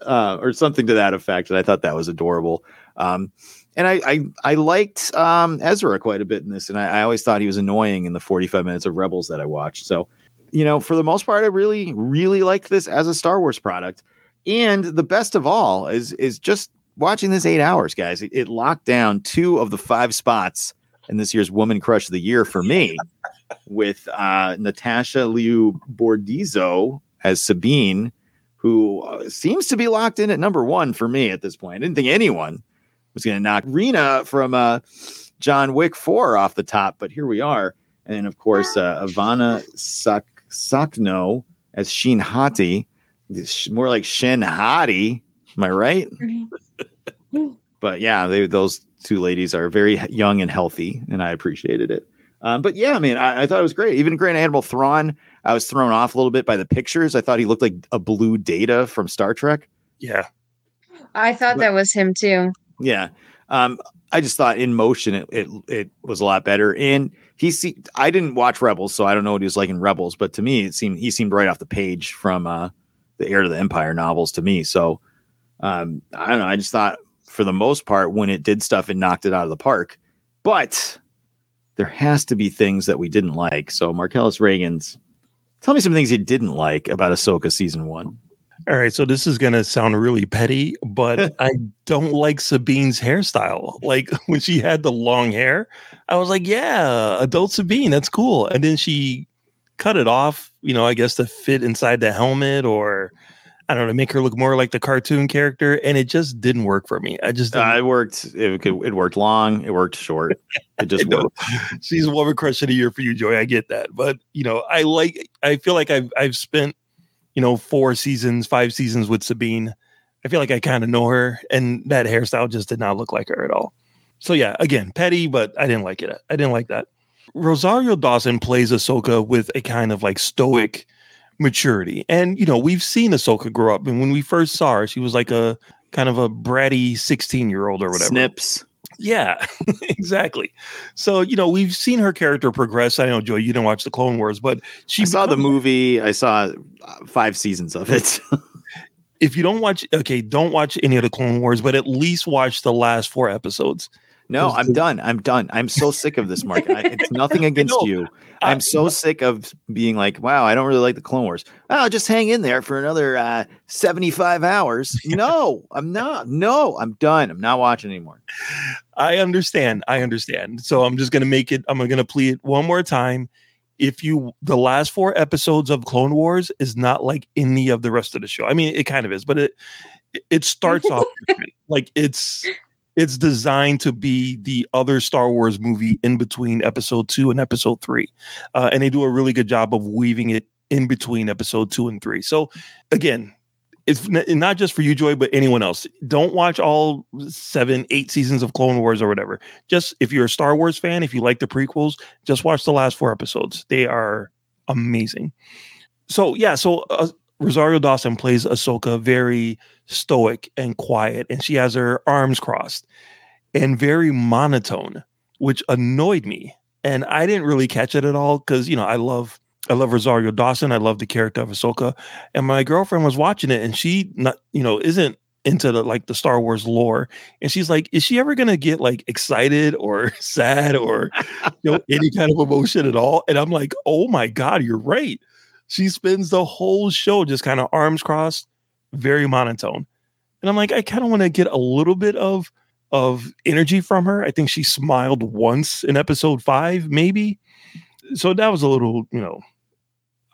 uh, or something to that effect. And I thought that was adorable. Um, and I, I I liked um, Ezra quite a bit in this, and I, I always thought he was annoying in the 45 minutes of Rebels that I watched. So, you know, for the most part, I really really liked this as a Star Wars product. And the best of all is is just watching this eight hours, guys. It, it locked down two of the five spots in this year's Woman Crush of the Year for me, with uh, Natasha Liu Bordizzo as Sabine, who uh, seems to be locked in at number one for me at this point. I didn't think anyone was going to knock Rena from uh, John Wick 4 off the top, but here we are. And then, of course, uh, Ivanna Sak- Sakhno as Sheen Hati, more like Shin Hati. Am I right? but yeah, they, those two ladies are very young and healthy, and I appreciated it. Um, but yeah, I mean, I, I thought it was great. Even Grand Admiral Thrawn, I was thrown off a little bit by the pictures. I thought he looked like a blue Data from Star Trek. Yeah, I thought that was him too. Yeah. Um, I just thought in motion it, it it was a lot better. And he see I didn't watch Rebels, so I don't know what he was like in Rebels, but to me it seemed he seemed right off the page from uh the Heir to the Empire novels to me. So um I don't know, I just thought for the most part when it did stuff it knocked it out of the park. But there has to be things that we didn't like. So Marcellus Reagans tell me some things you didn't like about Ahsoka season one. All right, so this is gonna sound really petty, but I don't like Sabine's hairstyle. Like when she had the long hair, I was like, "Yeah, adult Sabine, that's cool." And then she cut it off, you know, I guess to fit inside the helmet, or I don't know, make her look more like the cartoon character, and it just didn't work for me. I just uh, it worked. It, it worked long. It worked short. It just worked. She's woman crush of the year for you, Joey. I get that, but you know, I like. I feel like I've I've spent you know, four seasons, five seasons with Sabine. I feel like I kind of know her, and that hairstyle just did not look like her at all. So yeah, again, petty, but I didn't like it. I didn't like that. Rosario Dawson plays Ahsoka with a kind of like stoic maturity, and you know we've seen Ahsoka grow up. And when we first saw her, she was like a kind of a bratty sixteen-year-old or whatever. Snips. Yeah, exactly. So you know we've seen her character progress. I know Joey, you didn't watch the Clone Wars, but she I saw the movie. I saw uh, five seasons of it. if you don't watch, okay, don't watch any of the Clone Wars, but at least watch the last four episodes. No, I'm done. I'm done. I'm so sick of this, Mark. I, it's nothing against you. I'm so sick of being like, wow, I don't really like the Clone Wars. Oh, just hang in there for another uh, 75 hours. No, I'm not. No, I'm done. I'm not watching anymore. I understand. I understand. So I'm just going to make it, I'm going to plea it one more time. If you, the last four episodes of Clone Wars is not like any of the rest of the show. I mean, it kind of is, but it, it starts off like it's it's designed to be the other Star Wars movie in between episode two and episode three. Uh, and they do a really good job of weaving it in between episode two and three. So, again, it's n- not just for you, Joey, but anyone else. Don't watch all seven, eight seasons of Clone Wars or whatever. Just if you're a Star Wars fan, if you like the prequels, just watch the last four episodes. They are amazing. So, yeah, so uh, Rosario Dawson plays Ahsoka very stoic and quiet, and she has her arms crossed and very monotone, which annoyed me. And I didn't really catch it at all because you know I love I love Rosario Dawson. I love the character of Ahsoka, and my girlfriend was watching it, and she not you know isn't into the like the Star Wars lore, and she's like, is she ever gonna get like excited or sad or you know any kind of emotion at all? And I'm like, oh my god, you're right she spends the whole show just kind of arms crossed, very monotone. And I'm like, I kind of want to get a little bit of of energy from her. I think she smiled once in episode five, maybe. So that was a little, you know.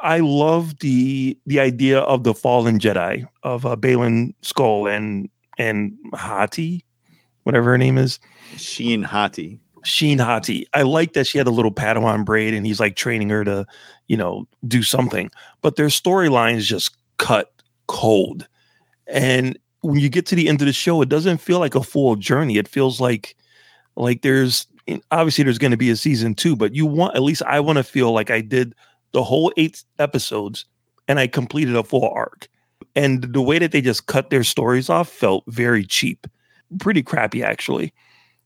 I love the the idea of the fallen Jedi of uh, Baylan Skoll and and Hati, whatever her name is, Shin Hati. Shin Hati. I like that she had a little Padawan braid and he's like training her to, you know, do something. But their storylines just cut cold. And when you get to the end of the show, it doesn't feel like a full journey. It feels like like there's obviously there's going to be a season 2, but you want at least I want to feel like I did the whole 8 episodes and I completed a full arc. And the way that they just cut their stories off felt very cheap. Pretty crappy actually.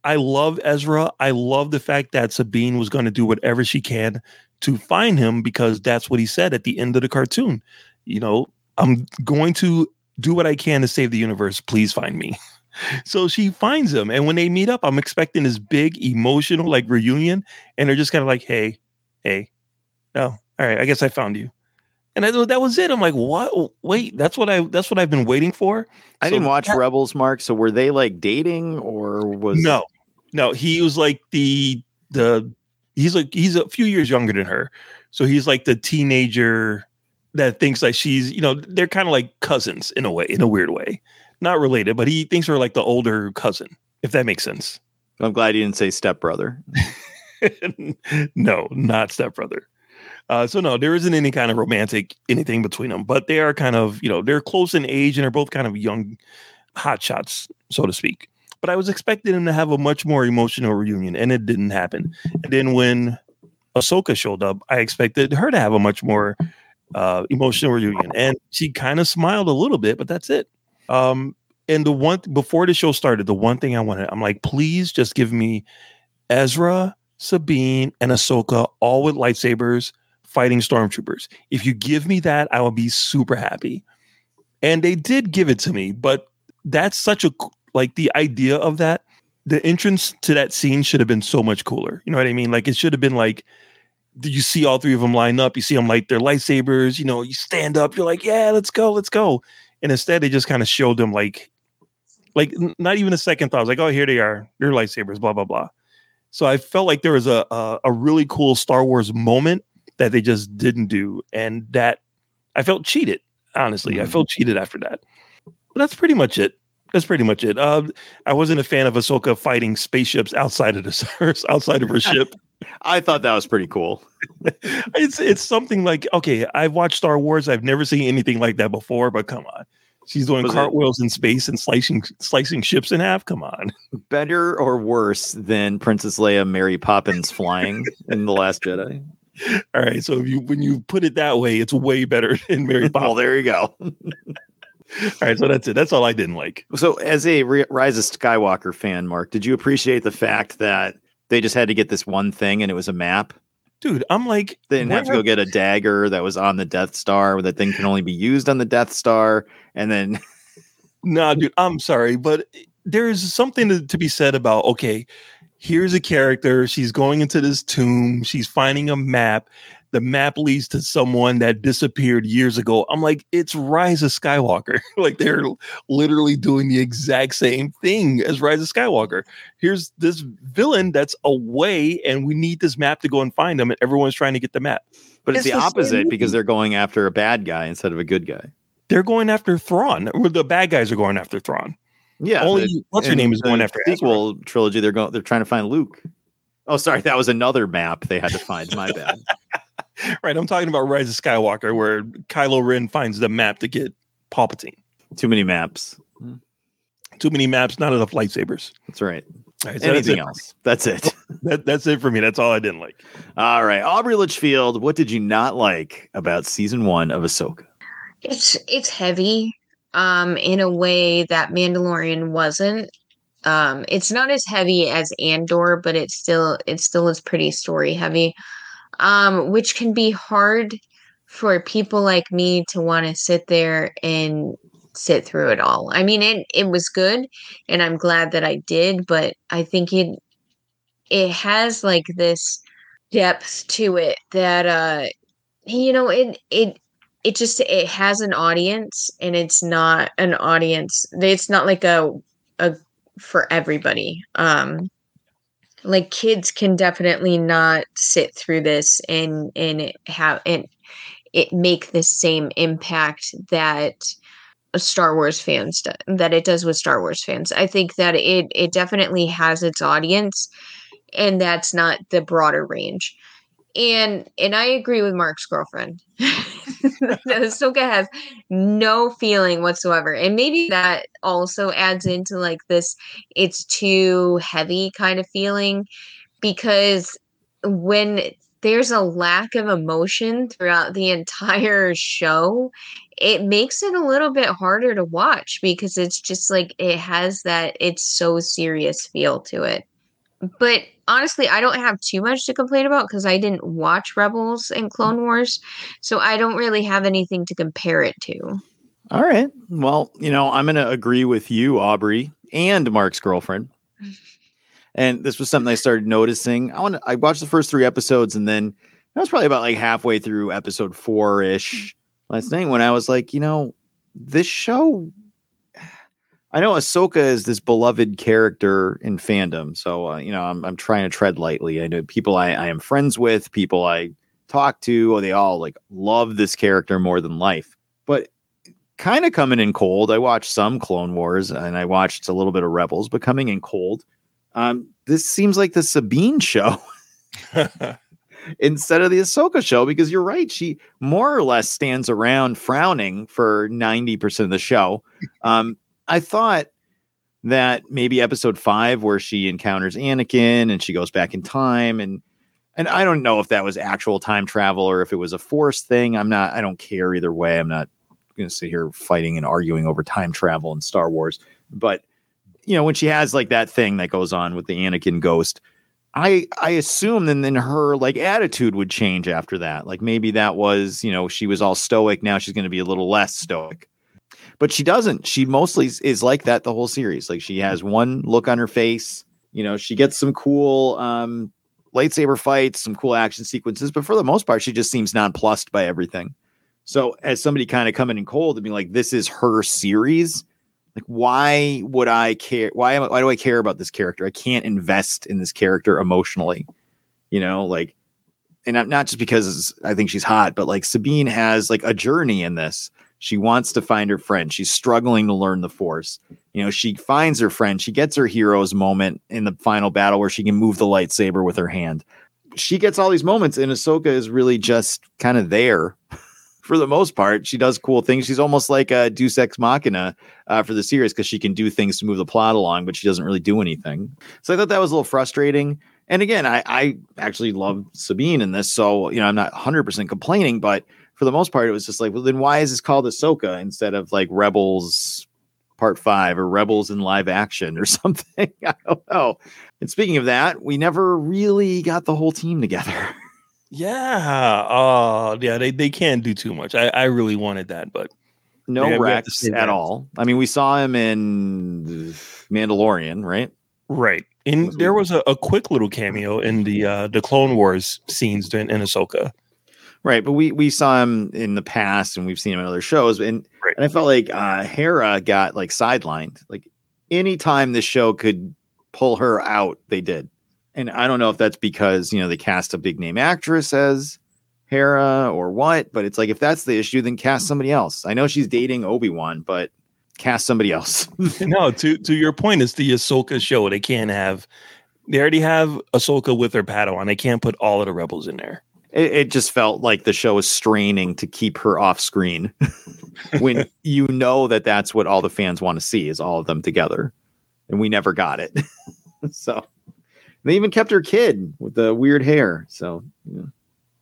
I love Ezra. I love the fact that Sabine was going to do whatever she can to find him because that's what he said at the end of the cartoon. You know, I'm going to do what I can to save the universe. Please find me. so she finds him. And when they meet up, I'm expecting this big emotional like reunion. And they're just kind of like, hey, hey, no, all right, I guess I found you. And I, that was it. I'm like, what? Wait, that's what I that's what I've been waiting for. I So didn't watch that- Rebels, Mark. So were they like dating or was No, no, he was like the the he's like he's a few years younger than her, so he's like the teenager that thinks like she's you know they're kind of like cousins in a way in a weird way, not related, but he thinks her like the older cousin if that makes sense. I'm glad you didn't say stepbrother. no, not stepbrother. Uh, so no, there isn't any kind of romantic anything between them, but they are kind of you know they're close in age and they're both kind of young hotshots, so to speak. But I was expecting them to have a much more emotional reunion, and it didn't happen. And then when Ahsoka showed up, I expected her to have a much more uh, emotional reunion, and she kind of smiled a little bit, but that's it. Um, and the one before the show started, the one thing I wanted, I'm like, please just give me Ezra, Sabine, and Ahsoka all with lightsabers fighting stormtroopers. If you give me that, I will be super happy. And they did give it to me, but that's such a like the idea of that. The entrance to that scene should have been so much cooler. You know what I mean? Like it should have been like you see all three of them line up, you see them light their lightsabers, you know, you stand up, you're like, yeah, let's go, let's go. And instead, they just kind of showed them like, like not even a second thought. I was like, oh, here they are, their lightsabers, blah blah blah. So I felt like there was a, a a really cool Star Wars moment that they just didn't do, and that I felt cheated. Honestly, I mm-hmm. felt cheated after that. But that's pretty much it. That's pretty much it. Uh, I wasn't a fan of Ahsoka fighting spaceships outside of the outside of her ship. I thought that was pretty cool. it's it's something like okay, I've watched Star Wars. I've never seen anything like that before. But come on, she's doing Was it- cartwheels in space and slicing slicing ships in half. Come on. Better or worse than Princess Leia, Mary Poppins flying in the Last Jedi? All right, so if you when you put it that way, it's way better than Mary Poppins. Well, there you go. all right, so that's it. That's all I didn't like. So, as a Re- Rise of Skywalker fan, Mark, did you appreciate the fact that they just had to get this one thing and it was a map? Dude, I'm like, They didn't have to go get a dagger that was on the Death Star. That thing can only be used on the Death Star. And then, No, dude, I'm sorry, but there's something to, to be said about okay, here's a character. She's going into this tomb. She's finding a map. The map leads to someone that disappeared years ago. I'm like, it's Rise of Skywalker. like they're literally doing the exact same thing as Rise of Skywalker. Here's this villain that's away, and we need this map to go and find him. And everyone's trying to get the map. but it's, It's the, the opposite because they're going after a bad guy instead of a good guy. They're going after Thrawn. Or the bad guys are going after Thrawn. Yeah. Only what's in name is going after Ezra. sequel trilogy. They're going. They're trying to find Luke. Oh, sorry, that was another map they had to find. My bad. Right, I'm talking about Rise of Skywalker, where Kylo Ren finds the map to get Palpatine. Too many maps. Too many maps, not enough lightsabers. That's right. All right, so Anything it. else? That's it. That, that's it for me. That's all I didn't like. All right, Aubrey Litchfield. What did you not like about season one of Ahsoka? It's it's heavy um in a way that Mandalorian wasn't. Um it's not as heavy as Andor, but it's still it still is pretty story heavy. Um which can be hard for people like me to want to sit there and sit through it all. I mean it it was good and I'm glad that I did, but I think it it has like this depth to it that uh you know it it it just it has an audience and it's not an audience it's not like a a for everybody um like kids can definitely not sit through this and and have and it make the same impact that Star Wars fans do, that it does with Star Wars fans. I think that it it definitely has its audience and that's not the broader range. And and I agree with Mark's girlfriend. Ahsoka has no feeling whatsoever. And maybe that also adds into like this it's too heavy kind of feeling because when there's a lack of emotion throughout the entire show, it makes it a little bit harder to watch because it's just like it has that it's so serious feel to it. But honestly, I don't have too much to complain about because I didn't watch Rebels and Clone Wars. So I don't really have anything to compare it to. All right. Well, you know, I'm going to agree with you, Aubrey, and Mark's girlfriend. And this was something I started noticing. I want I watched the first three episodes, and then I was probably about like halfway through episode four ish mm. last night when I was like, you know, this show. I know Ahsoka is this beloved character in fandom, so uh, you know I'm I'm trying to tread lightly. I know people I, I am friends with, people I talk to, they all like love this character more than life. But kind of coming in cold. I watched some Clone Wars and I watched a little bit of Rebels, but coming in cold. Um, this seems like the Sabine show instead of the Ahsoka show because you're right. She more or less stands around frowning for 90% of the show. Um, I thought that maybe episode five, where she encounters Anakin and she goes back in time and and I don't know if that was actual time travel or if it was a force thing. I'm not. I don't care either way. I'm not going to sit here fighting and arguing over time travel in Star Wars. But you know, when she has like that thing that goes on with the Anakin ghost, I I assume then then her like attitude would change after that. Like maybe that was you know she was all stoic. Now she's going to be a little less stoic. But she doesn't. She mostly is, like that the whole series. Like she has one look on her face. You know, she gets some cool um, lightsaber fights, some cool action sequences, but for the most part, she just seems nonplussed by everything. So, as somebody kind of coming in cold and being like, "This is her series," like, why would I care? Why am I, why do I care about this character? I can't invest in this character emotionally, you know, like, and not not just because I think she's hot, but like Sabine has like a journey in this. She wants to find her friend. She's struggling to learn the Force. You know, she finds her friend. She gets her hero's moment in the final battle where she can move the lightsaber with her hand. She gets all these moments, and Ahsoka is really just kind of there for the most part. She does cool things. She's almost like a Deus Ex Machina uh, for the series because she can do things to move the plot along, but she doesn't really do anything. So I thought that was a little frustrating. And again, I, I actually love Sabine in this, so you know I'm not 100 percent complaining, but for the most part, it was just like, well, then why is this called Ahsoka instead of like Rebels Part Five or Rebels in live action or something? I don't know. And speaking of that, we never really got the whole team together. Yeah. Uh yeah, they, they can't do too much. I, I really wanted that, but No we have- we have to Rex at that. all. I mean, we saw him in Mandalorian, right? Right. And there was a, a quick little cameo in the uh the Clone Wars scenes in, in Ahsoka. Right, but we we saw him in the past, and we've seen him in other shows, and and I felt like uh, Hera got like sidelined. Like anytime this show could pull her out, they did, and I don't know if that's because you know they cast a big name actress as Hera or what, but it's like if that's the issue, then cast somebody else. I know she's dating Obi Wan, but cast somebody else. no, to to your point, it's the Ahsoka show. They can't have they already have Ahsoka with her Padawan. They can't put all of the rebels in there. It, it just felt like the show was straining to keep her off screen when you know that that's what all the fans want to see is all of them together. And we never got it. So they even kept her kid with the weird hair so yeah.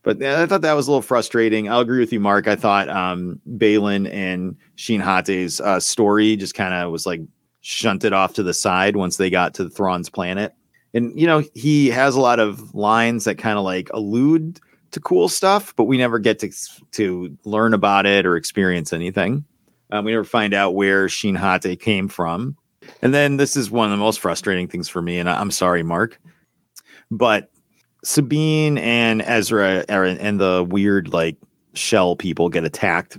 but yeah, i thought that was a little frustrating. I'll agree with you mark. I thought um baylan and shin hati's uh, story just kind of was like shunted off to the side once they got to Thrawn's planet. And you know he has a lot of lines that kind of like allude to cool stuff, but we never get to to learn about it or experience anything. Um, we never find out where Shin Hati came from. And then this is one of the most frustrating things for me, and I- I'm sorry, Mark, but Sabine and Ezra are, and the weird like shell people get attacked,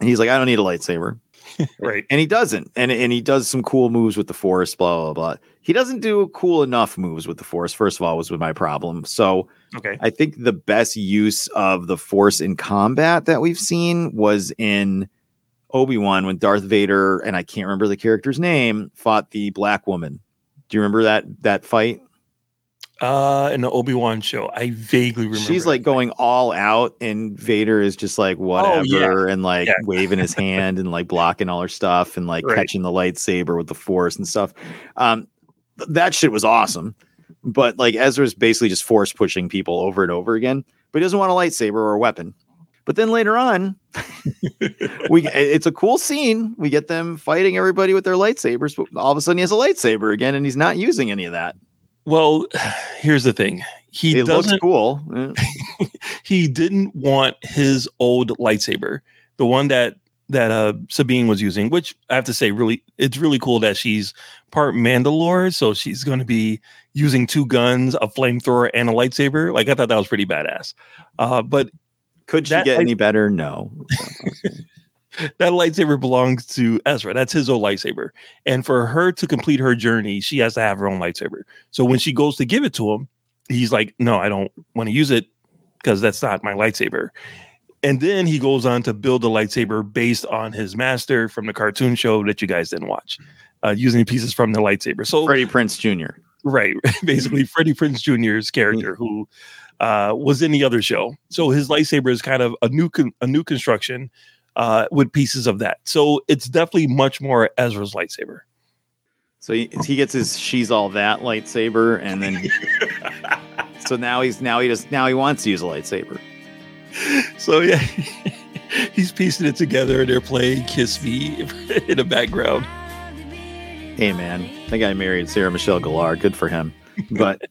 and he's like, "I don't need a lightsaber." right. And he doesn't. And and he does some cool moves with the force, blah, blah, blah. He doesn't do cool enough moves with the force, first of all, was with my problem. So Okay. I think the best use of the force in combat that we've seen was in Obi-Wan when Darth Vader, and I can't remember the character's name, fought the black woman. Do you remember that that fight? Uh in the Obi-Wan show. I vaguely remember. She's like going all out, and Vader is just like whatever, Oh, yeah. and like Yeah. waving his hand and like blocking all her stuff, and like Right. catching the lightsaber with the Force and stuff. Um, that shit was awesome. But like Ezra's basically just force pushing people over and over again, but he doesn't want a lightsaber or a weapon. But then later on, we it's a cool scene. We get them fighting everybody with their lightsabers, but all of a sudden he has a lightsaber again, and he's not using any of that. Well, here's the thing. He It doesn't cool. Eh. he didn't want his old lightsaber, the one that that uh Sabine was using, which I have to say, really, it's really cool that she's part Mandalore, so she's going to be using two guns, a flamethrower, and a lightsaber. Like I thought that was pretty badass. Uh, but Could she get light- any better? No. that lightsaber belongs to Ezra. That's his old lightsaber. And for her to complete her journey, she has to have her own lightsaber. So when she goes to give it to him, he's like, No, I don't want to use it because that's not my lightsaber. And then he goes on to build a lightsaber based on his master from the cartoon show that you guys didn't watch, uh, using pieces from the lightsaber. So Freddie Prinze Jr. Right. Basically, Freddie Prinze Jr.'s character who uh, was in the other show. So his lightsaber is kind of a new con- a new construction uh, with pieces of that. So it's definitely much more Ezra's lightsaber. So he, he gets his she's all that lightsaber, and then So now he's now he just now he wants to use a lightsaber. So yeah, he's piecing it together and they're playing Kiss Me in the background. Hey man, that guy married Sarah Michelle Gellar. Good for him. But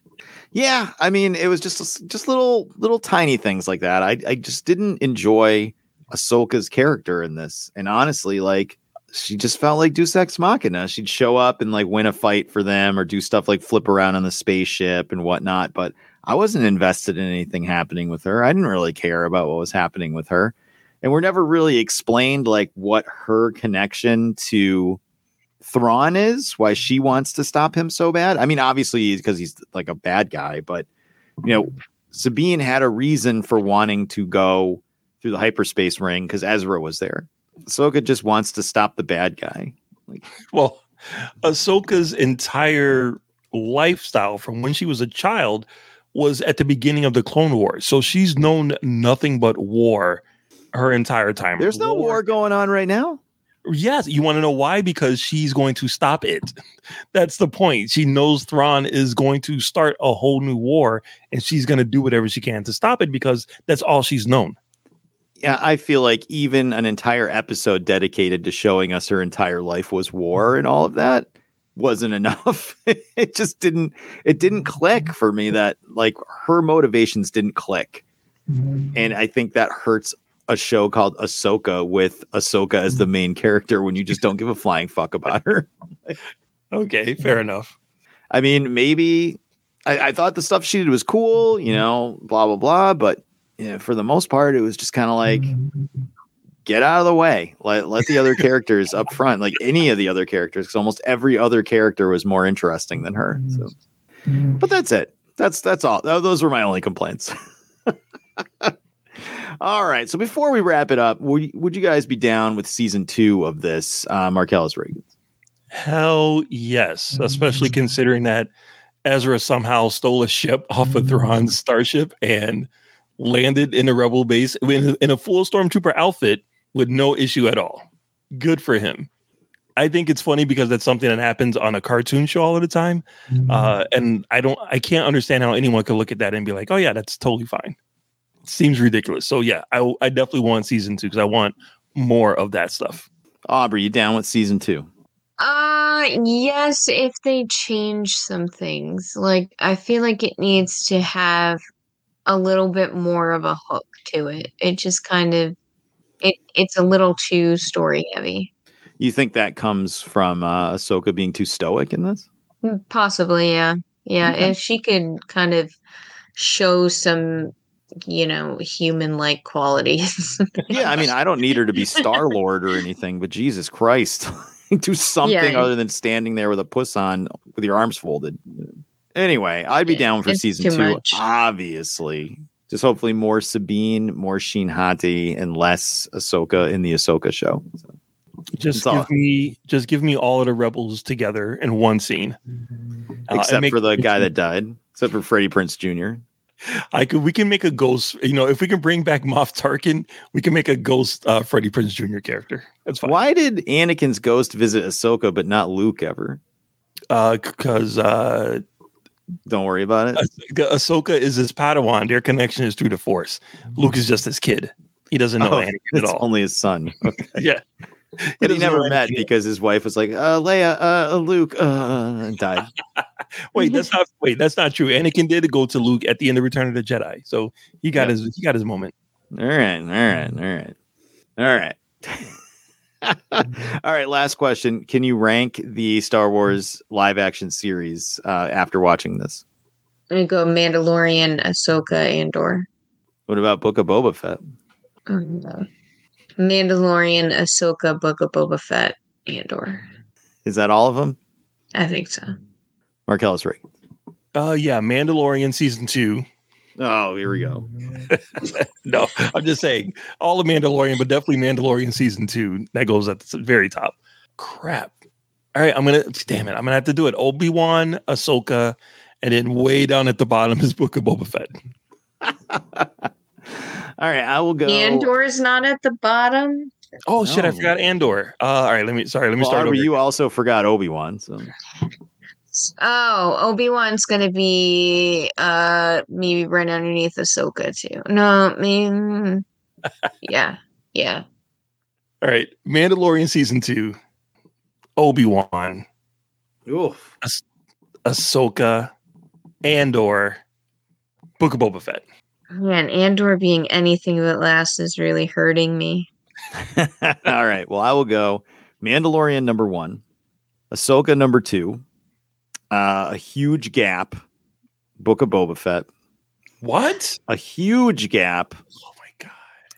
yeah, I mean, it was just just little little tiny things like that. I I just didn't enjoy Ahsoka's character in this, and honestly, like she just felt like Deus Ex Machina. She'd show up and like win a fight for them or do stuff like flip around on the spaceship and whatnot. But I wasn't invested in anything happening with her. I didn't really care about what was happening with her. And we're never really explained like what her connection to Thrawn is, why she wants to stop him so bad. I mean, obviously because he's like a bad guy, but you know, Sabine had a reason for wanting to go through the hyperspace ring because Ezra was there. Ahsoka just wants to stop the bad guy. Like, well, Ahsoka's entire lifestyle from when she was a child was at the beginning of the Clone Wars. So she's known nothing but war her entire time. There's no war going on right now. Yes, you want to know why? Because she's going to stop it. That's the point. She knows Thrawn is going to start a whole new war, and she's going to do whatever she can to stop it because that's all she's known. Yeah, I feel like even an entire episode dedicated to showing us her entire life was war and all of that wasn't enough. it just didn't it didn't click for me that like her motivations didn't click. Mm-hmm. And I think that hurts a show called Ahsoka with Ahsoka as the mm-hmm. main character when you just don't give a flying fuck about her. okay, fair enough. I mean, maybe I, I, thought the stuff she did was cool, you know, blah blah blah, but you know, for the most part, it was just kind of like get out of the way. Let let the other characters up front, like any of the other characters, because almost every other character was more interesting than her. So, but that's it. That's that's all. Those were my only complaints. all right. So before we wrap it up, would would you guys be down with season two of this uh, Marcellus Reagan? Hell yes, especially considering that Ezra somehow stole a ship off of Thrawn's starship and landed in a rebel base in, in a full stormtrooper outfit with no issue at all. Good for him. I think it's funny because that's something that happens on a cartoon show all the time, mm-hmm. uh, and I don't, I can't understand how anyone could look at that and be like, "Oh yeah, that's totally fine." It seems ridiculous. So yeah, I, I definitely want season two because I want more of that stuff. Aubrey, you down with season two? Uh yes, if they change some things. Like I feel like it needs to have a little bit more of a hook to it. It just kind of it it's a little too story heavy. You think that comes from uh Ahsoka being too stoic in this? Mm, possibly, yeah. Yeah, okay. if she could kind of show some you know, human like qualities. yeah, I mean, I don't need her to be Star Lord or anything, but Jesus Christ. do something yeah. other than standing there with a puss on with your arms folded. Anyway, I'd be yeah, down for season two, much. obviously. Just hopefully more Sabine, more Shin Hati, and less Ahsoka in the Ahsoka show. So, just give all. me just give me all of the rebels together in one scene. Uh, except for the guy that died. Except for Freddie Prinze Jr. I could we can make a ghost, you know, if we can bring back Moff Tarkin, we can make a ghost uh Freddie Prinze Jr. character. That's fine. Why did Anakin's ghost visit Ahsoka but not Luke ever? Uh because uh don't worry about it. Ah- Ahsoka is his Padawan. Their connection is through the Force. Luke is just his kid. He doesn't know oh, Anakin at all. Only his son. Okay. yeah. But he never met Anakin. because his wife was like, uh, Leia, uh, Luke, uh, and died. wait, that's not wait, that's not true. Anakin did go to Luke at the end of Return of the Jedi, so he got his he got his moment. All right, all right, all right, all right. All right, last question. Can you rank the Star Wars live action series uh, after watching this? I'm gonna go Mandalorian, Ahsoka, Andor. What about Book of Boba Fett? Oh, no. Mandalorian, Ahsoka, Book of Boba Fett, Andor. Is that all of them? I think so. Marcellus right. Uh yeah, Mandalorian season two. Oh, here we go. no, I'm just saying all of Mandalorian, but definitely Mandalorian season two. That goes at the very top. Crap. All right, I'm gonna damn it. I'm gonna have to do it. Obi Wan, Ahsoka, and then way down at the bottom is Book of Boba Fett. all right, I will go. Andor is not at the bottom. Oh no. shit! I forgot Andor. Uh, all right, let me. Sorry, let me well, start. Over. You also forgot Obi Wan. So Oh, Obi Wan's gonna be uh maybe right underneath Ahsoka too. No, I mean, yeah, yeah. All right, Mandalorian season two, Obi Wan, Oof. ah- Ahsoka, Andor, Book of Boba Fett. Man, Andor being anything that lasts is really hurting me. All right. Well, I will go Mandalorian number one, Ahsoka number two, uh, a huge gap, Book of Boba Fett, What? a huge gap, Oh my god!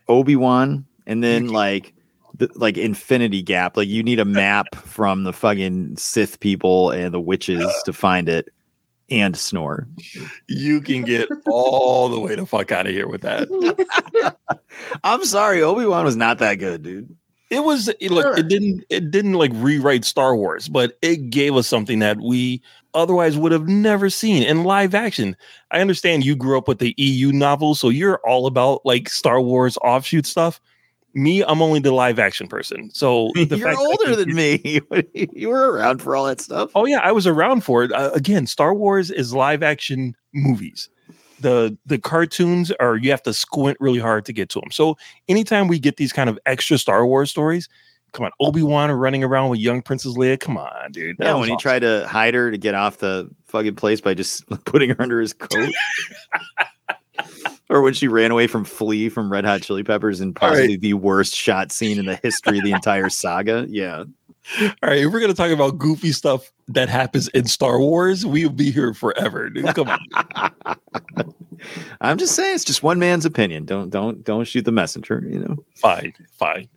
Obi Wan, and then like the, like infinity gap. Like you need a map from the fucking Sith people and the witches to find it, and Snore. You can get all the way to fuck out of here with that. I'm sorry, Obi Wan was not that good, dude. It was it, look. It didn't. It didn't like rewrite Star Wars, but it gave us something that we otherwise would have never seen in live action. I understand you grew up with the EU novels, so you're all about like Star Wars offshoot stuff. Me, I'm only the live action person. So the You're older than me. you were around for all that stuff. Oh yeah, I was around for it. Uh, again, Star Wars is live action movies. The the cartoons are you have to squint really hard to get to them. So anytime we get these kind of extra Star Wars stories, come on, Obi Wan running around with young Princess Leia. Come on, dude. That Yeah, when he awesome. tried to hide her to get off the fucking place by just putting her under his coat. or when she ran away from Flea from Red Hot Chili Peppers in All right. possibly the worst shot scene in the history of the entire saga. Yeah. All right, if we're gonna talk about goofy stuff that happens in Star Wars, we'll be here forever, dude. Come on. I'm just saying it's just one man's opinion. Don't don't don't shoot the messenger, you know. fine, fine.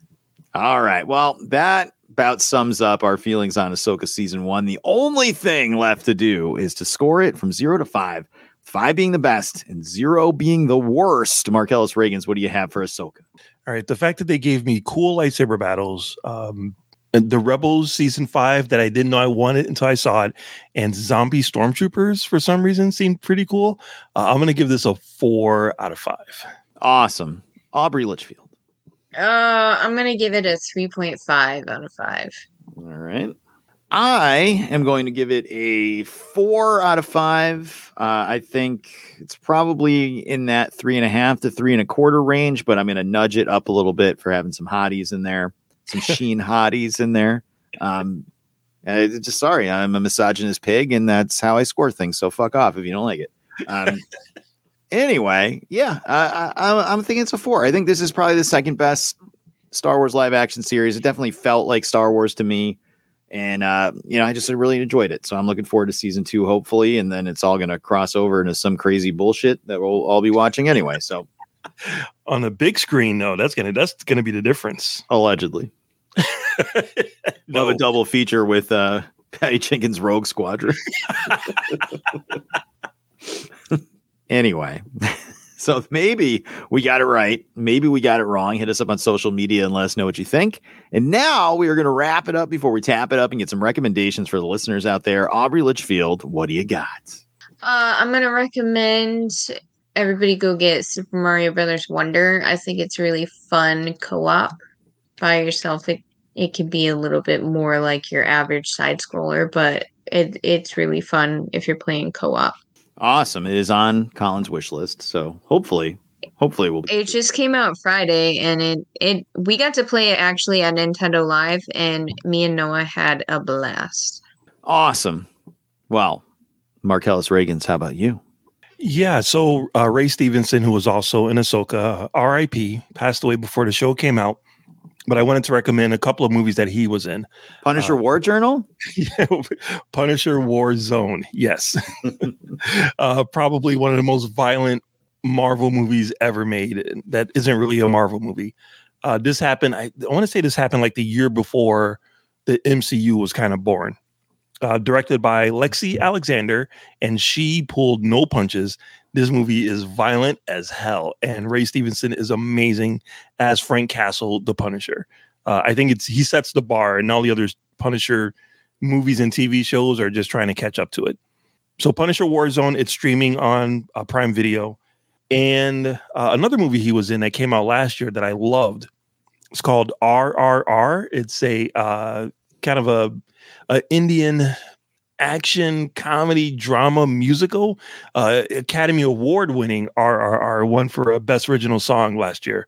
All right. Well, that about sums up our feelings on Ahsoka season one. The only thing left to do is to score it from zero to five, five being the best and zero being the worst. Marcellus Reagans, what do you have for Ahsoka? All right, the fact that they gave me cool lightsaber battles, um, and the Rebels season five that I didn't know I wanted until I saw it, and zombie stormtroopers for some reason seemed pretty cool. Uh, I'm gonna give this a four out of five. Awesome. Aubrey Litchfield. Uh, I'm gonna give it a 3.5 out of 5. All right. I am going to give it a four out of five. Uh, I think it's probably in that three and a half to three and a quarter range, but I'm going to nudge it up a little bit for having some hotties in there, some sheen hotties in there. Um, just sorry, I'm a misogynist pig, and that's how I score things. So fuck off if you don't like it. Um, anyway, yeah, I, I, I'm- I'm thinking it's a four. I think this is probably the second best Star Wars live action series. It definitely felt like Star Wars to me. And uh, you know, I just really enjoyed it. So I'm looking forward to season two, hopefully, and then it's all gonna cross over into some crazy bullshit that we'll all be watching anyway. So On the big screen, though, that's gonna that's gonna be the difference. allegedly. Have a double feature with uh Patty Jenkins Rogue Squadron. anyway. So maybe we got it right. Maybe we got it wrong. Hit us up on social media and let us know what you think. And now we are going to wrap it up before we tap it up and get some recommendations for the listeners out there. Aubrey Litchfield, what do you got? Uh, I'm gonna recommend everybody go get Super Mario Brothers Wonder. I think it's really fun co-op by yourself. It it can be a little bit more like your average side scroller, but it it's really fun if you're playing co-op. Awesome. It is on Colin's wish list. So hopefully, hopefully we'll be. It just came out Friday, and it it we got to play it actually at Nintendo Live, and me and Noah had a blast. Awesome. Well, Marcellus Reagans, how about you? Yeah, so uh, Ray Stevenson, who was also in Ahsoka, uh, R.I.P., passed away before the show came out. But I wanted to recommend a couple of movies that he was in. Punisher War Journal? Yeah, Punisher War Zone. Yes. uh, probably one of the most violent Marvel movies ever made. That isn't really a Marvel movie. Uh, this happened, I, I want to say this happened like the year before the MCU was kind of born. Uh, directed by Lexi Alexander, and she pulled no punches. This movie is violent as hell, and Ray Stevenson is amazing as Frank Castle, the Punisher. Uh, I think it's he sets the bar, and all the other Punisher movies and TV shows are just trying to catch up to it. So, Punisher Warzone, it's streaming on uh, Prime Video, and uh, another movie he was in that came out last year that I loved. It's called RRR. It's a uh, kind of a, a Indian action comedy drama musical. Uh, Academy Award winning RRR won for a best original song last year.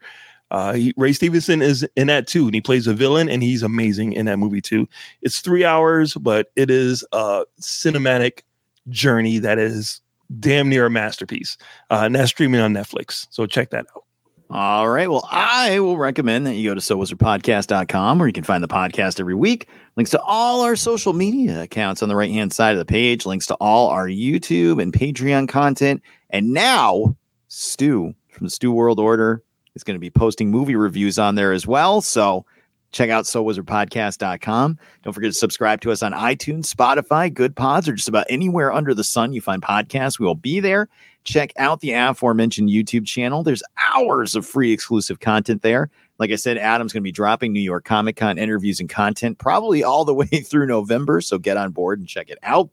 Uh, he, Ray Stevenson is in that too, and he plays a villain, and he's amazing in that movie too. It's three hours, but it is a cinematic journey that is damn near a masterpiece. Uh, and that's streaming on Netflix, so check that out. All right. Well, I will recommend that you go to sowizardpodcast.com where you can find the podcast every week. Links to all our social media accounts on the right hand side of the page, links to all our YouTube and Patreon content. And now, Stu from the Stu World Order is going to be posting movie reviews on there as well. So check out sowizardpodcast.com. Don't forget to subscribe to us on iTunes, Spotify, Good Pods, or just about anywhere under the sun you find podcasts. We will be there. Check out the aforementioned YouTube channel. There's hours of free exclusive content there. Like I said, Adam's going to be dropping New York Comic Con interviews and content probably all the way through November. So get on board and check it out.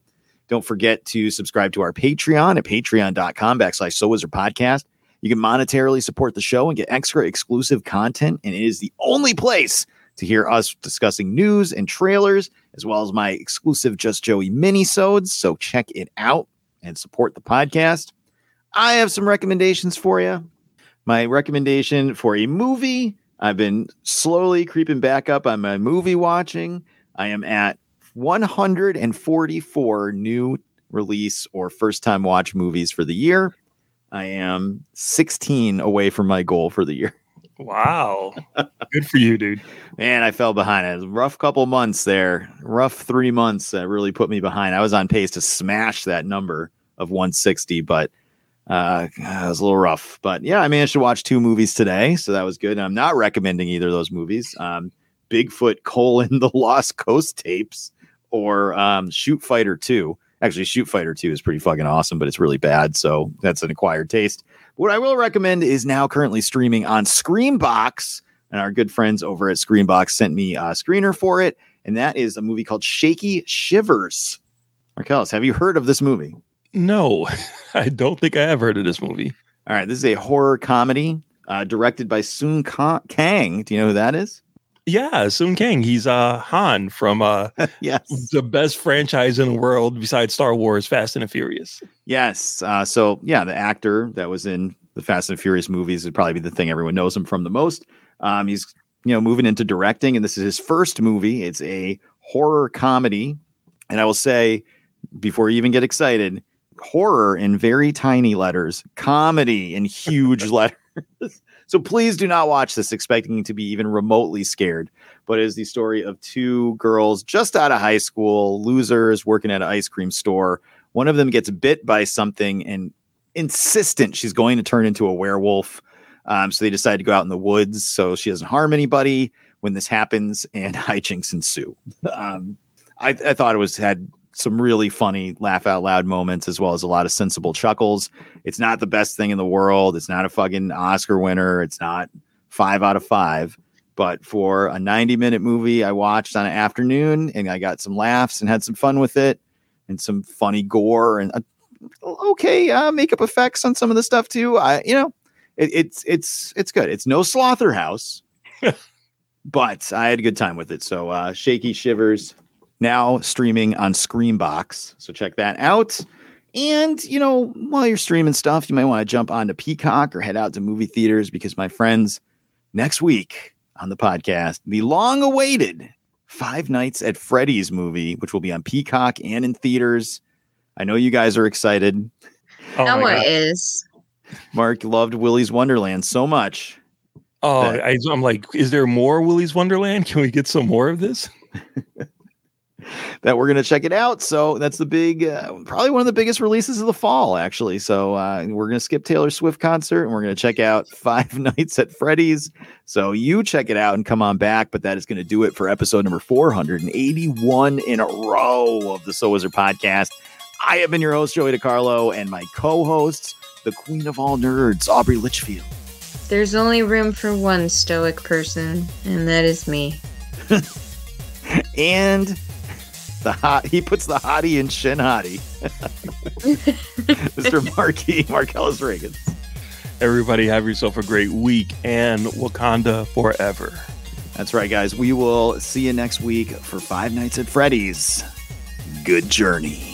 Don't forget to subscribe to our Patreon at patreon.com backslash So Wizard Podcast. You can monetarily support the show and get extra exclusive content. And it is the only place to hear us discussing news and trailers, as well as my exclusive Just Joey mini-sodes. So check it out and support the podcast. I have some recommendations for you. My recommendation for a movie, I've been slowly creeping back up on my movie watching. I am at 144 new release or first time watch movies for the year. I am 16 away from my goal for the year. Wow. Good for you, dude. Man, I fell behind. It was a rough couple months there. Rough three months that really put me behind. I was on pace to smash that number of 160, but uh, it was a little rough. But yeah, I managed to watch two movies today, so that was good. And I'm not recommending either of those movies. Um, Bigfoot colon the Lost Coast tapes or um, Shoot Fighter 2. Actually, Shoot Fighter 2 is pretty fucking awesome, but it's really bad. So that's an acquired taste. What I will recommend is now currently streaming on Screambox. And our good friends over at Screambox sent me a screener for it. And that is a movie called Shaky Shivers. Marcellus, have you heard of this movie? No, I don't think I have heard of this movie. All right. This is a horror comedy uh, directed by Sung Ka- Kang. Do you know who that is? Yeah, Sung Kang. He's uh Han from uh yes. the best franchise in the world besides Star Wars, Fast and the Furious. Yes. Uh, so yeah, the actor that was in the Fast and the Furious movies would probably be the thing everyone knows him from the most. Um, he's you know moving into directing, and this is his first movie. It's a horror comedy, and I will say before you even get excited, horror in very tiny letters, comedy in huge letters. So please do not watch this expecting to be even remotely scared. But it is the story of two girls just out of high school, losers working at an ice cream store. One of them gets bit by something and insistent she's going to turn into a werewolf. Um, so they decide to go out in the woods so she doesn't harm anybody when this happens, and hijinks ensue. Um, I, I thought it was had some really funny laugh out loud moments as well as a lot of sensible chuckles. It's not the best thing in the world. It's not a fucking Oscar winner. It's not five out of five. But for a 90 minute movie I watched on an afternoon and I got some laughs and had some fun with it and some funny gore and uh, okay uh, makeup effects on some of the stuff too. I, you know, it, it's, it's, it's good. It's no Slaughterhouse, but I had a good time with it. So, uh, shaky shivers now streaming on Screambox. So check that out. And, you know, while you're streaming stuff, you might want to jump onto Peacock or head out to movie theaters because, my friends, next week on the podcast, the long awaited Five Nights at Freddy's movie, which will be on Peacock and in theaters. I know you guys are excited. Oh Noah is. Mark loved Willy's Wonderland so much. Oh, I, I'm like, is there more Willy's Wonderland? Can we get some more of this? that we're going to check it out. So that's the big, uh, probably one of the biggest releases of the fall, actually. So uh, we're going to skip Taylor Swift concert and we're going to check out Five Nights at Freddy's. So you check it out and come on back. But that is going to do it for episode number 481 in a row of the So Wizard podcast. I have been your host, Joey DiCarlo, and my co hosts, the queen of all nerds, Aubrey Litchfield. There's only room for one stoic person, and that is me. and the hot he puts the hottie in Shin Hottie. Mr. Marquis Marcellus Reagan. Everybody have yourself a great week and Wakanda forever. That's right, guys. We will see you next week for Five Nights at Freddy's. good journey.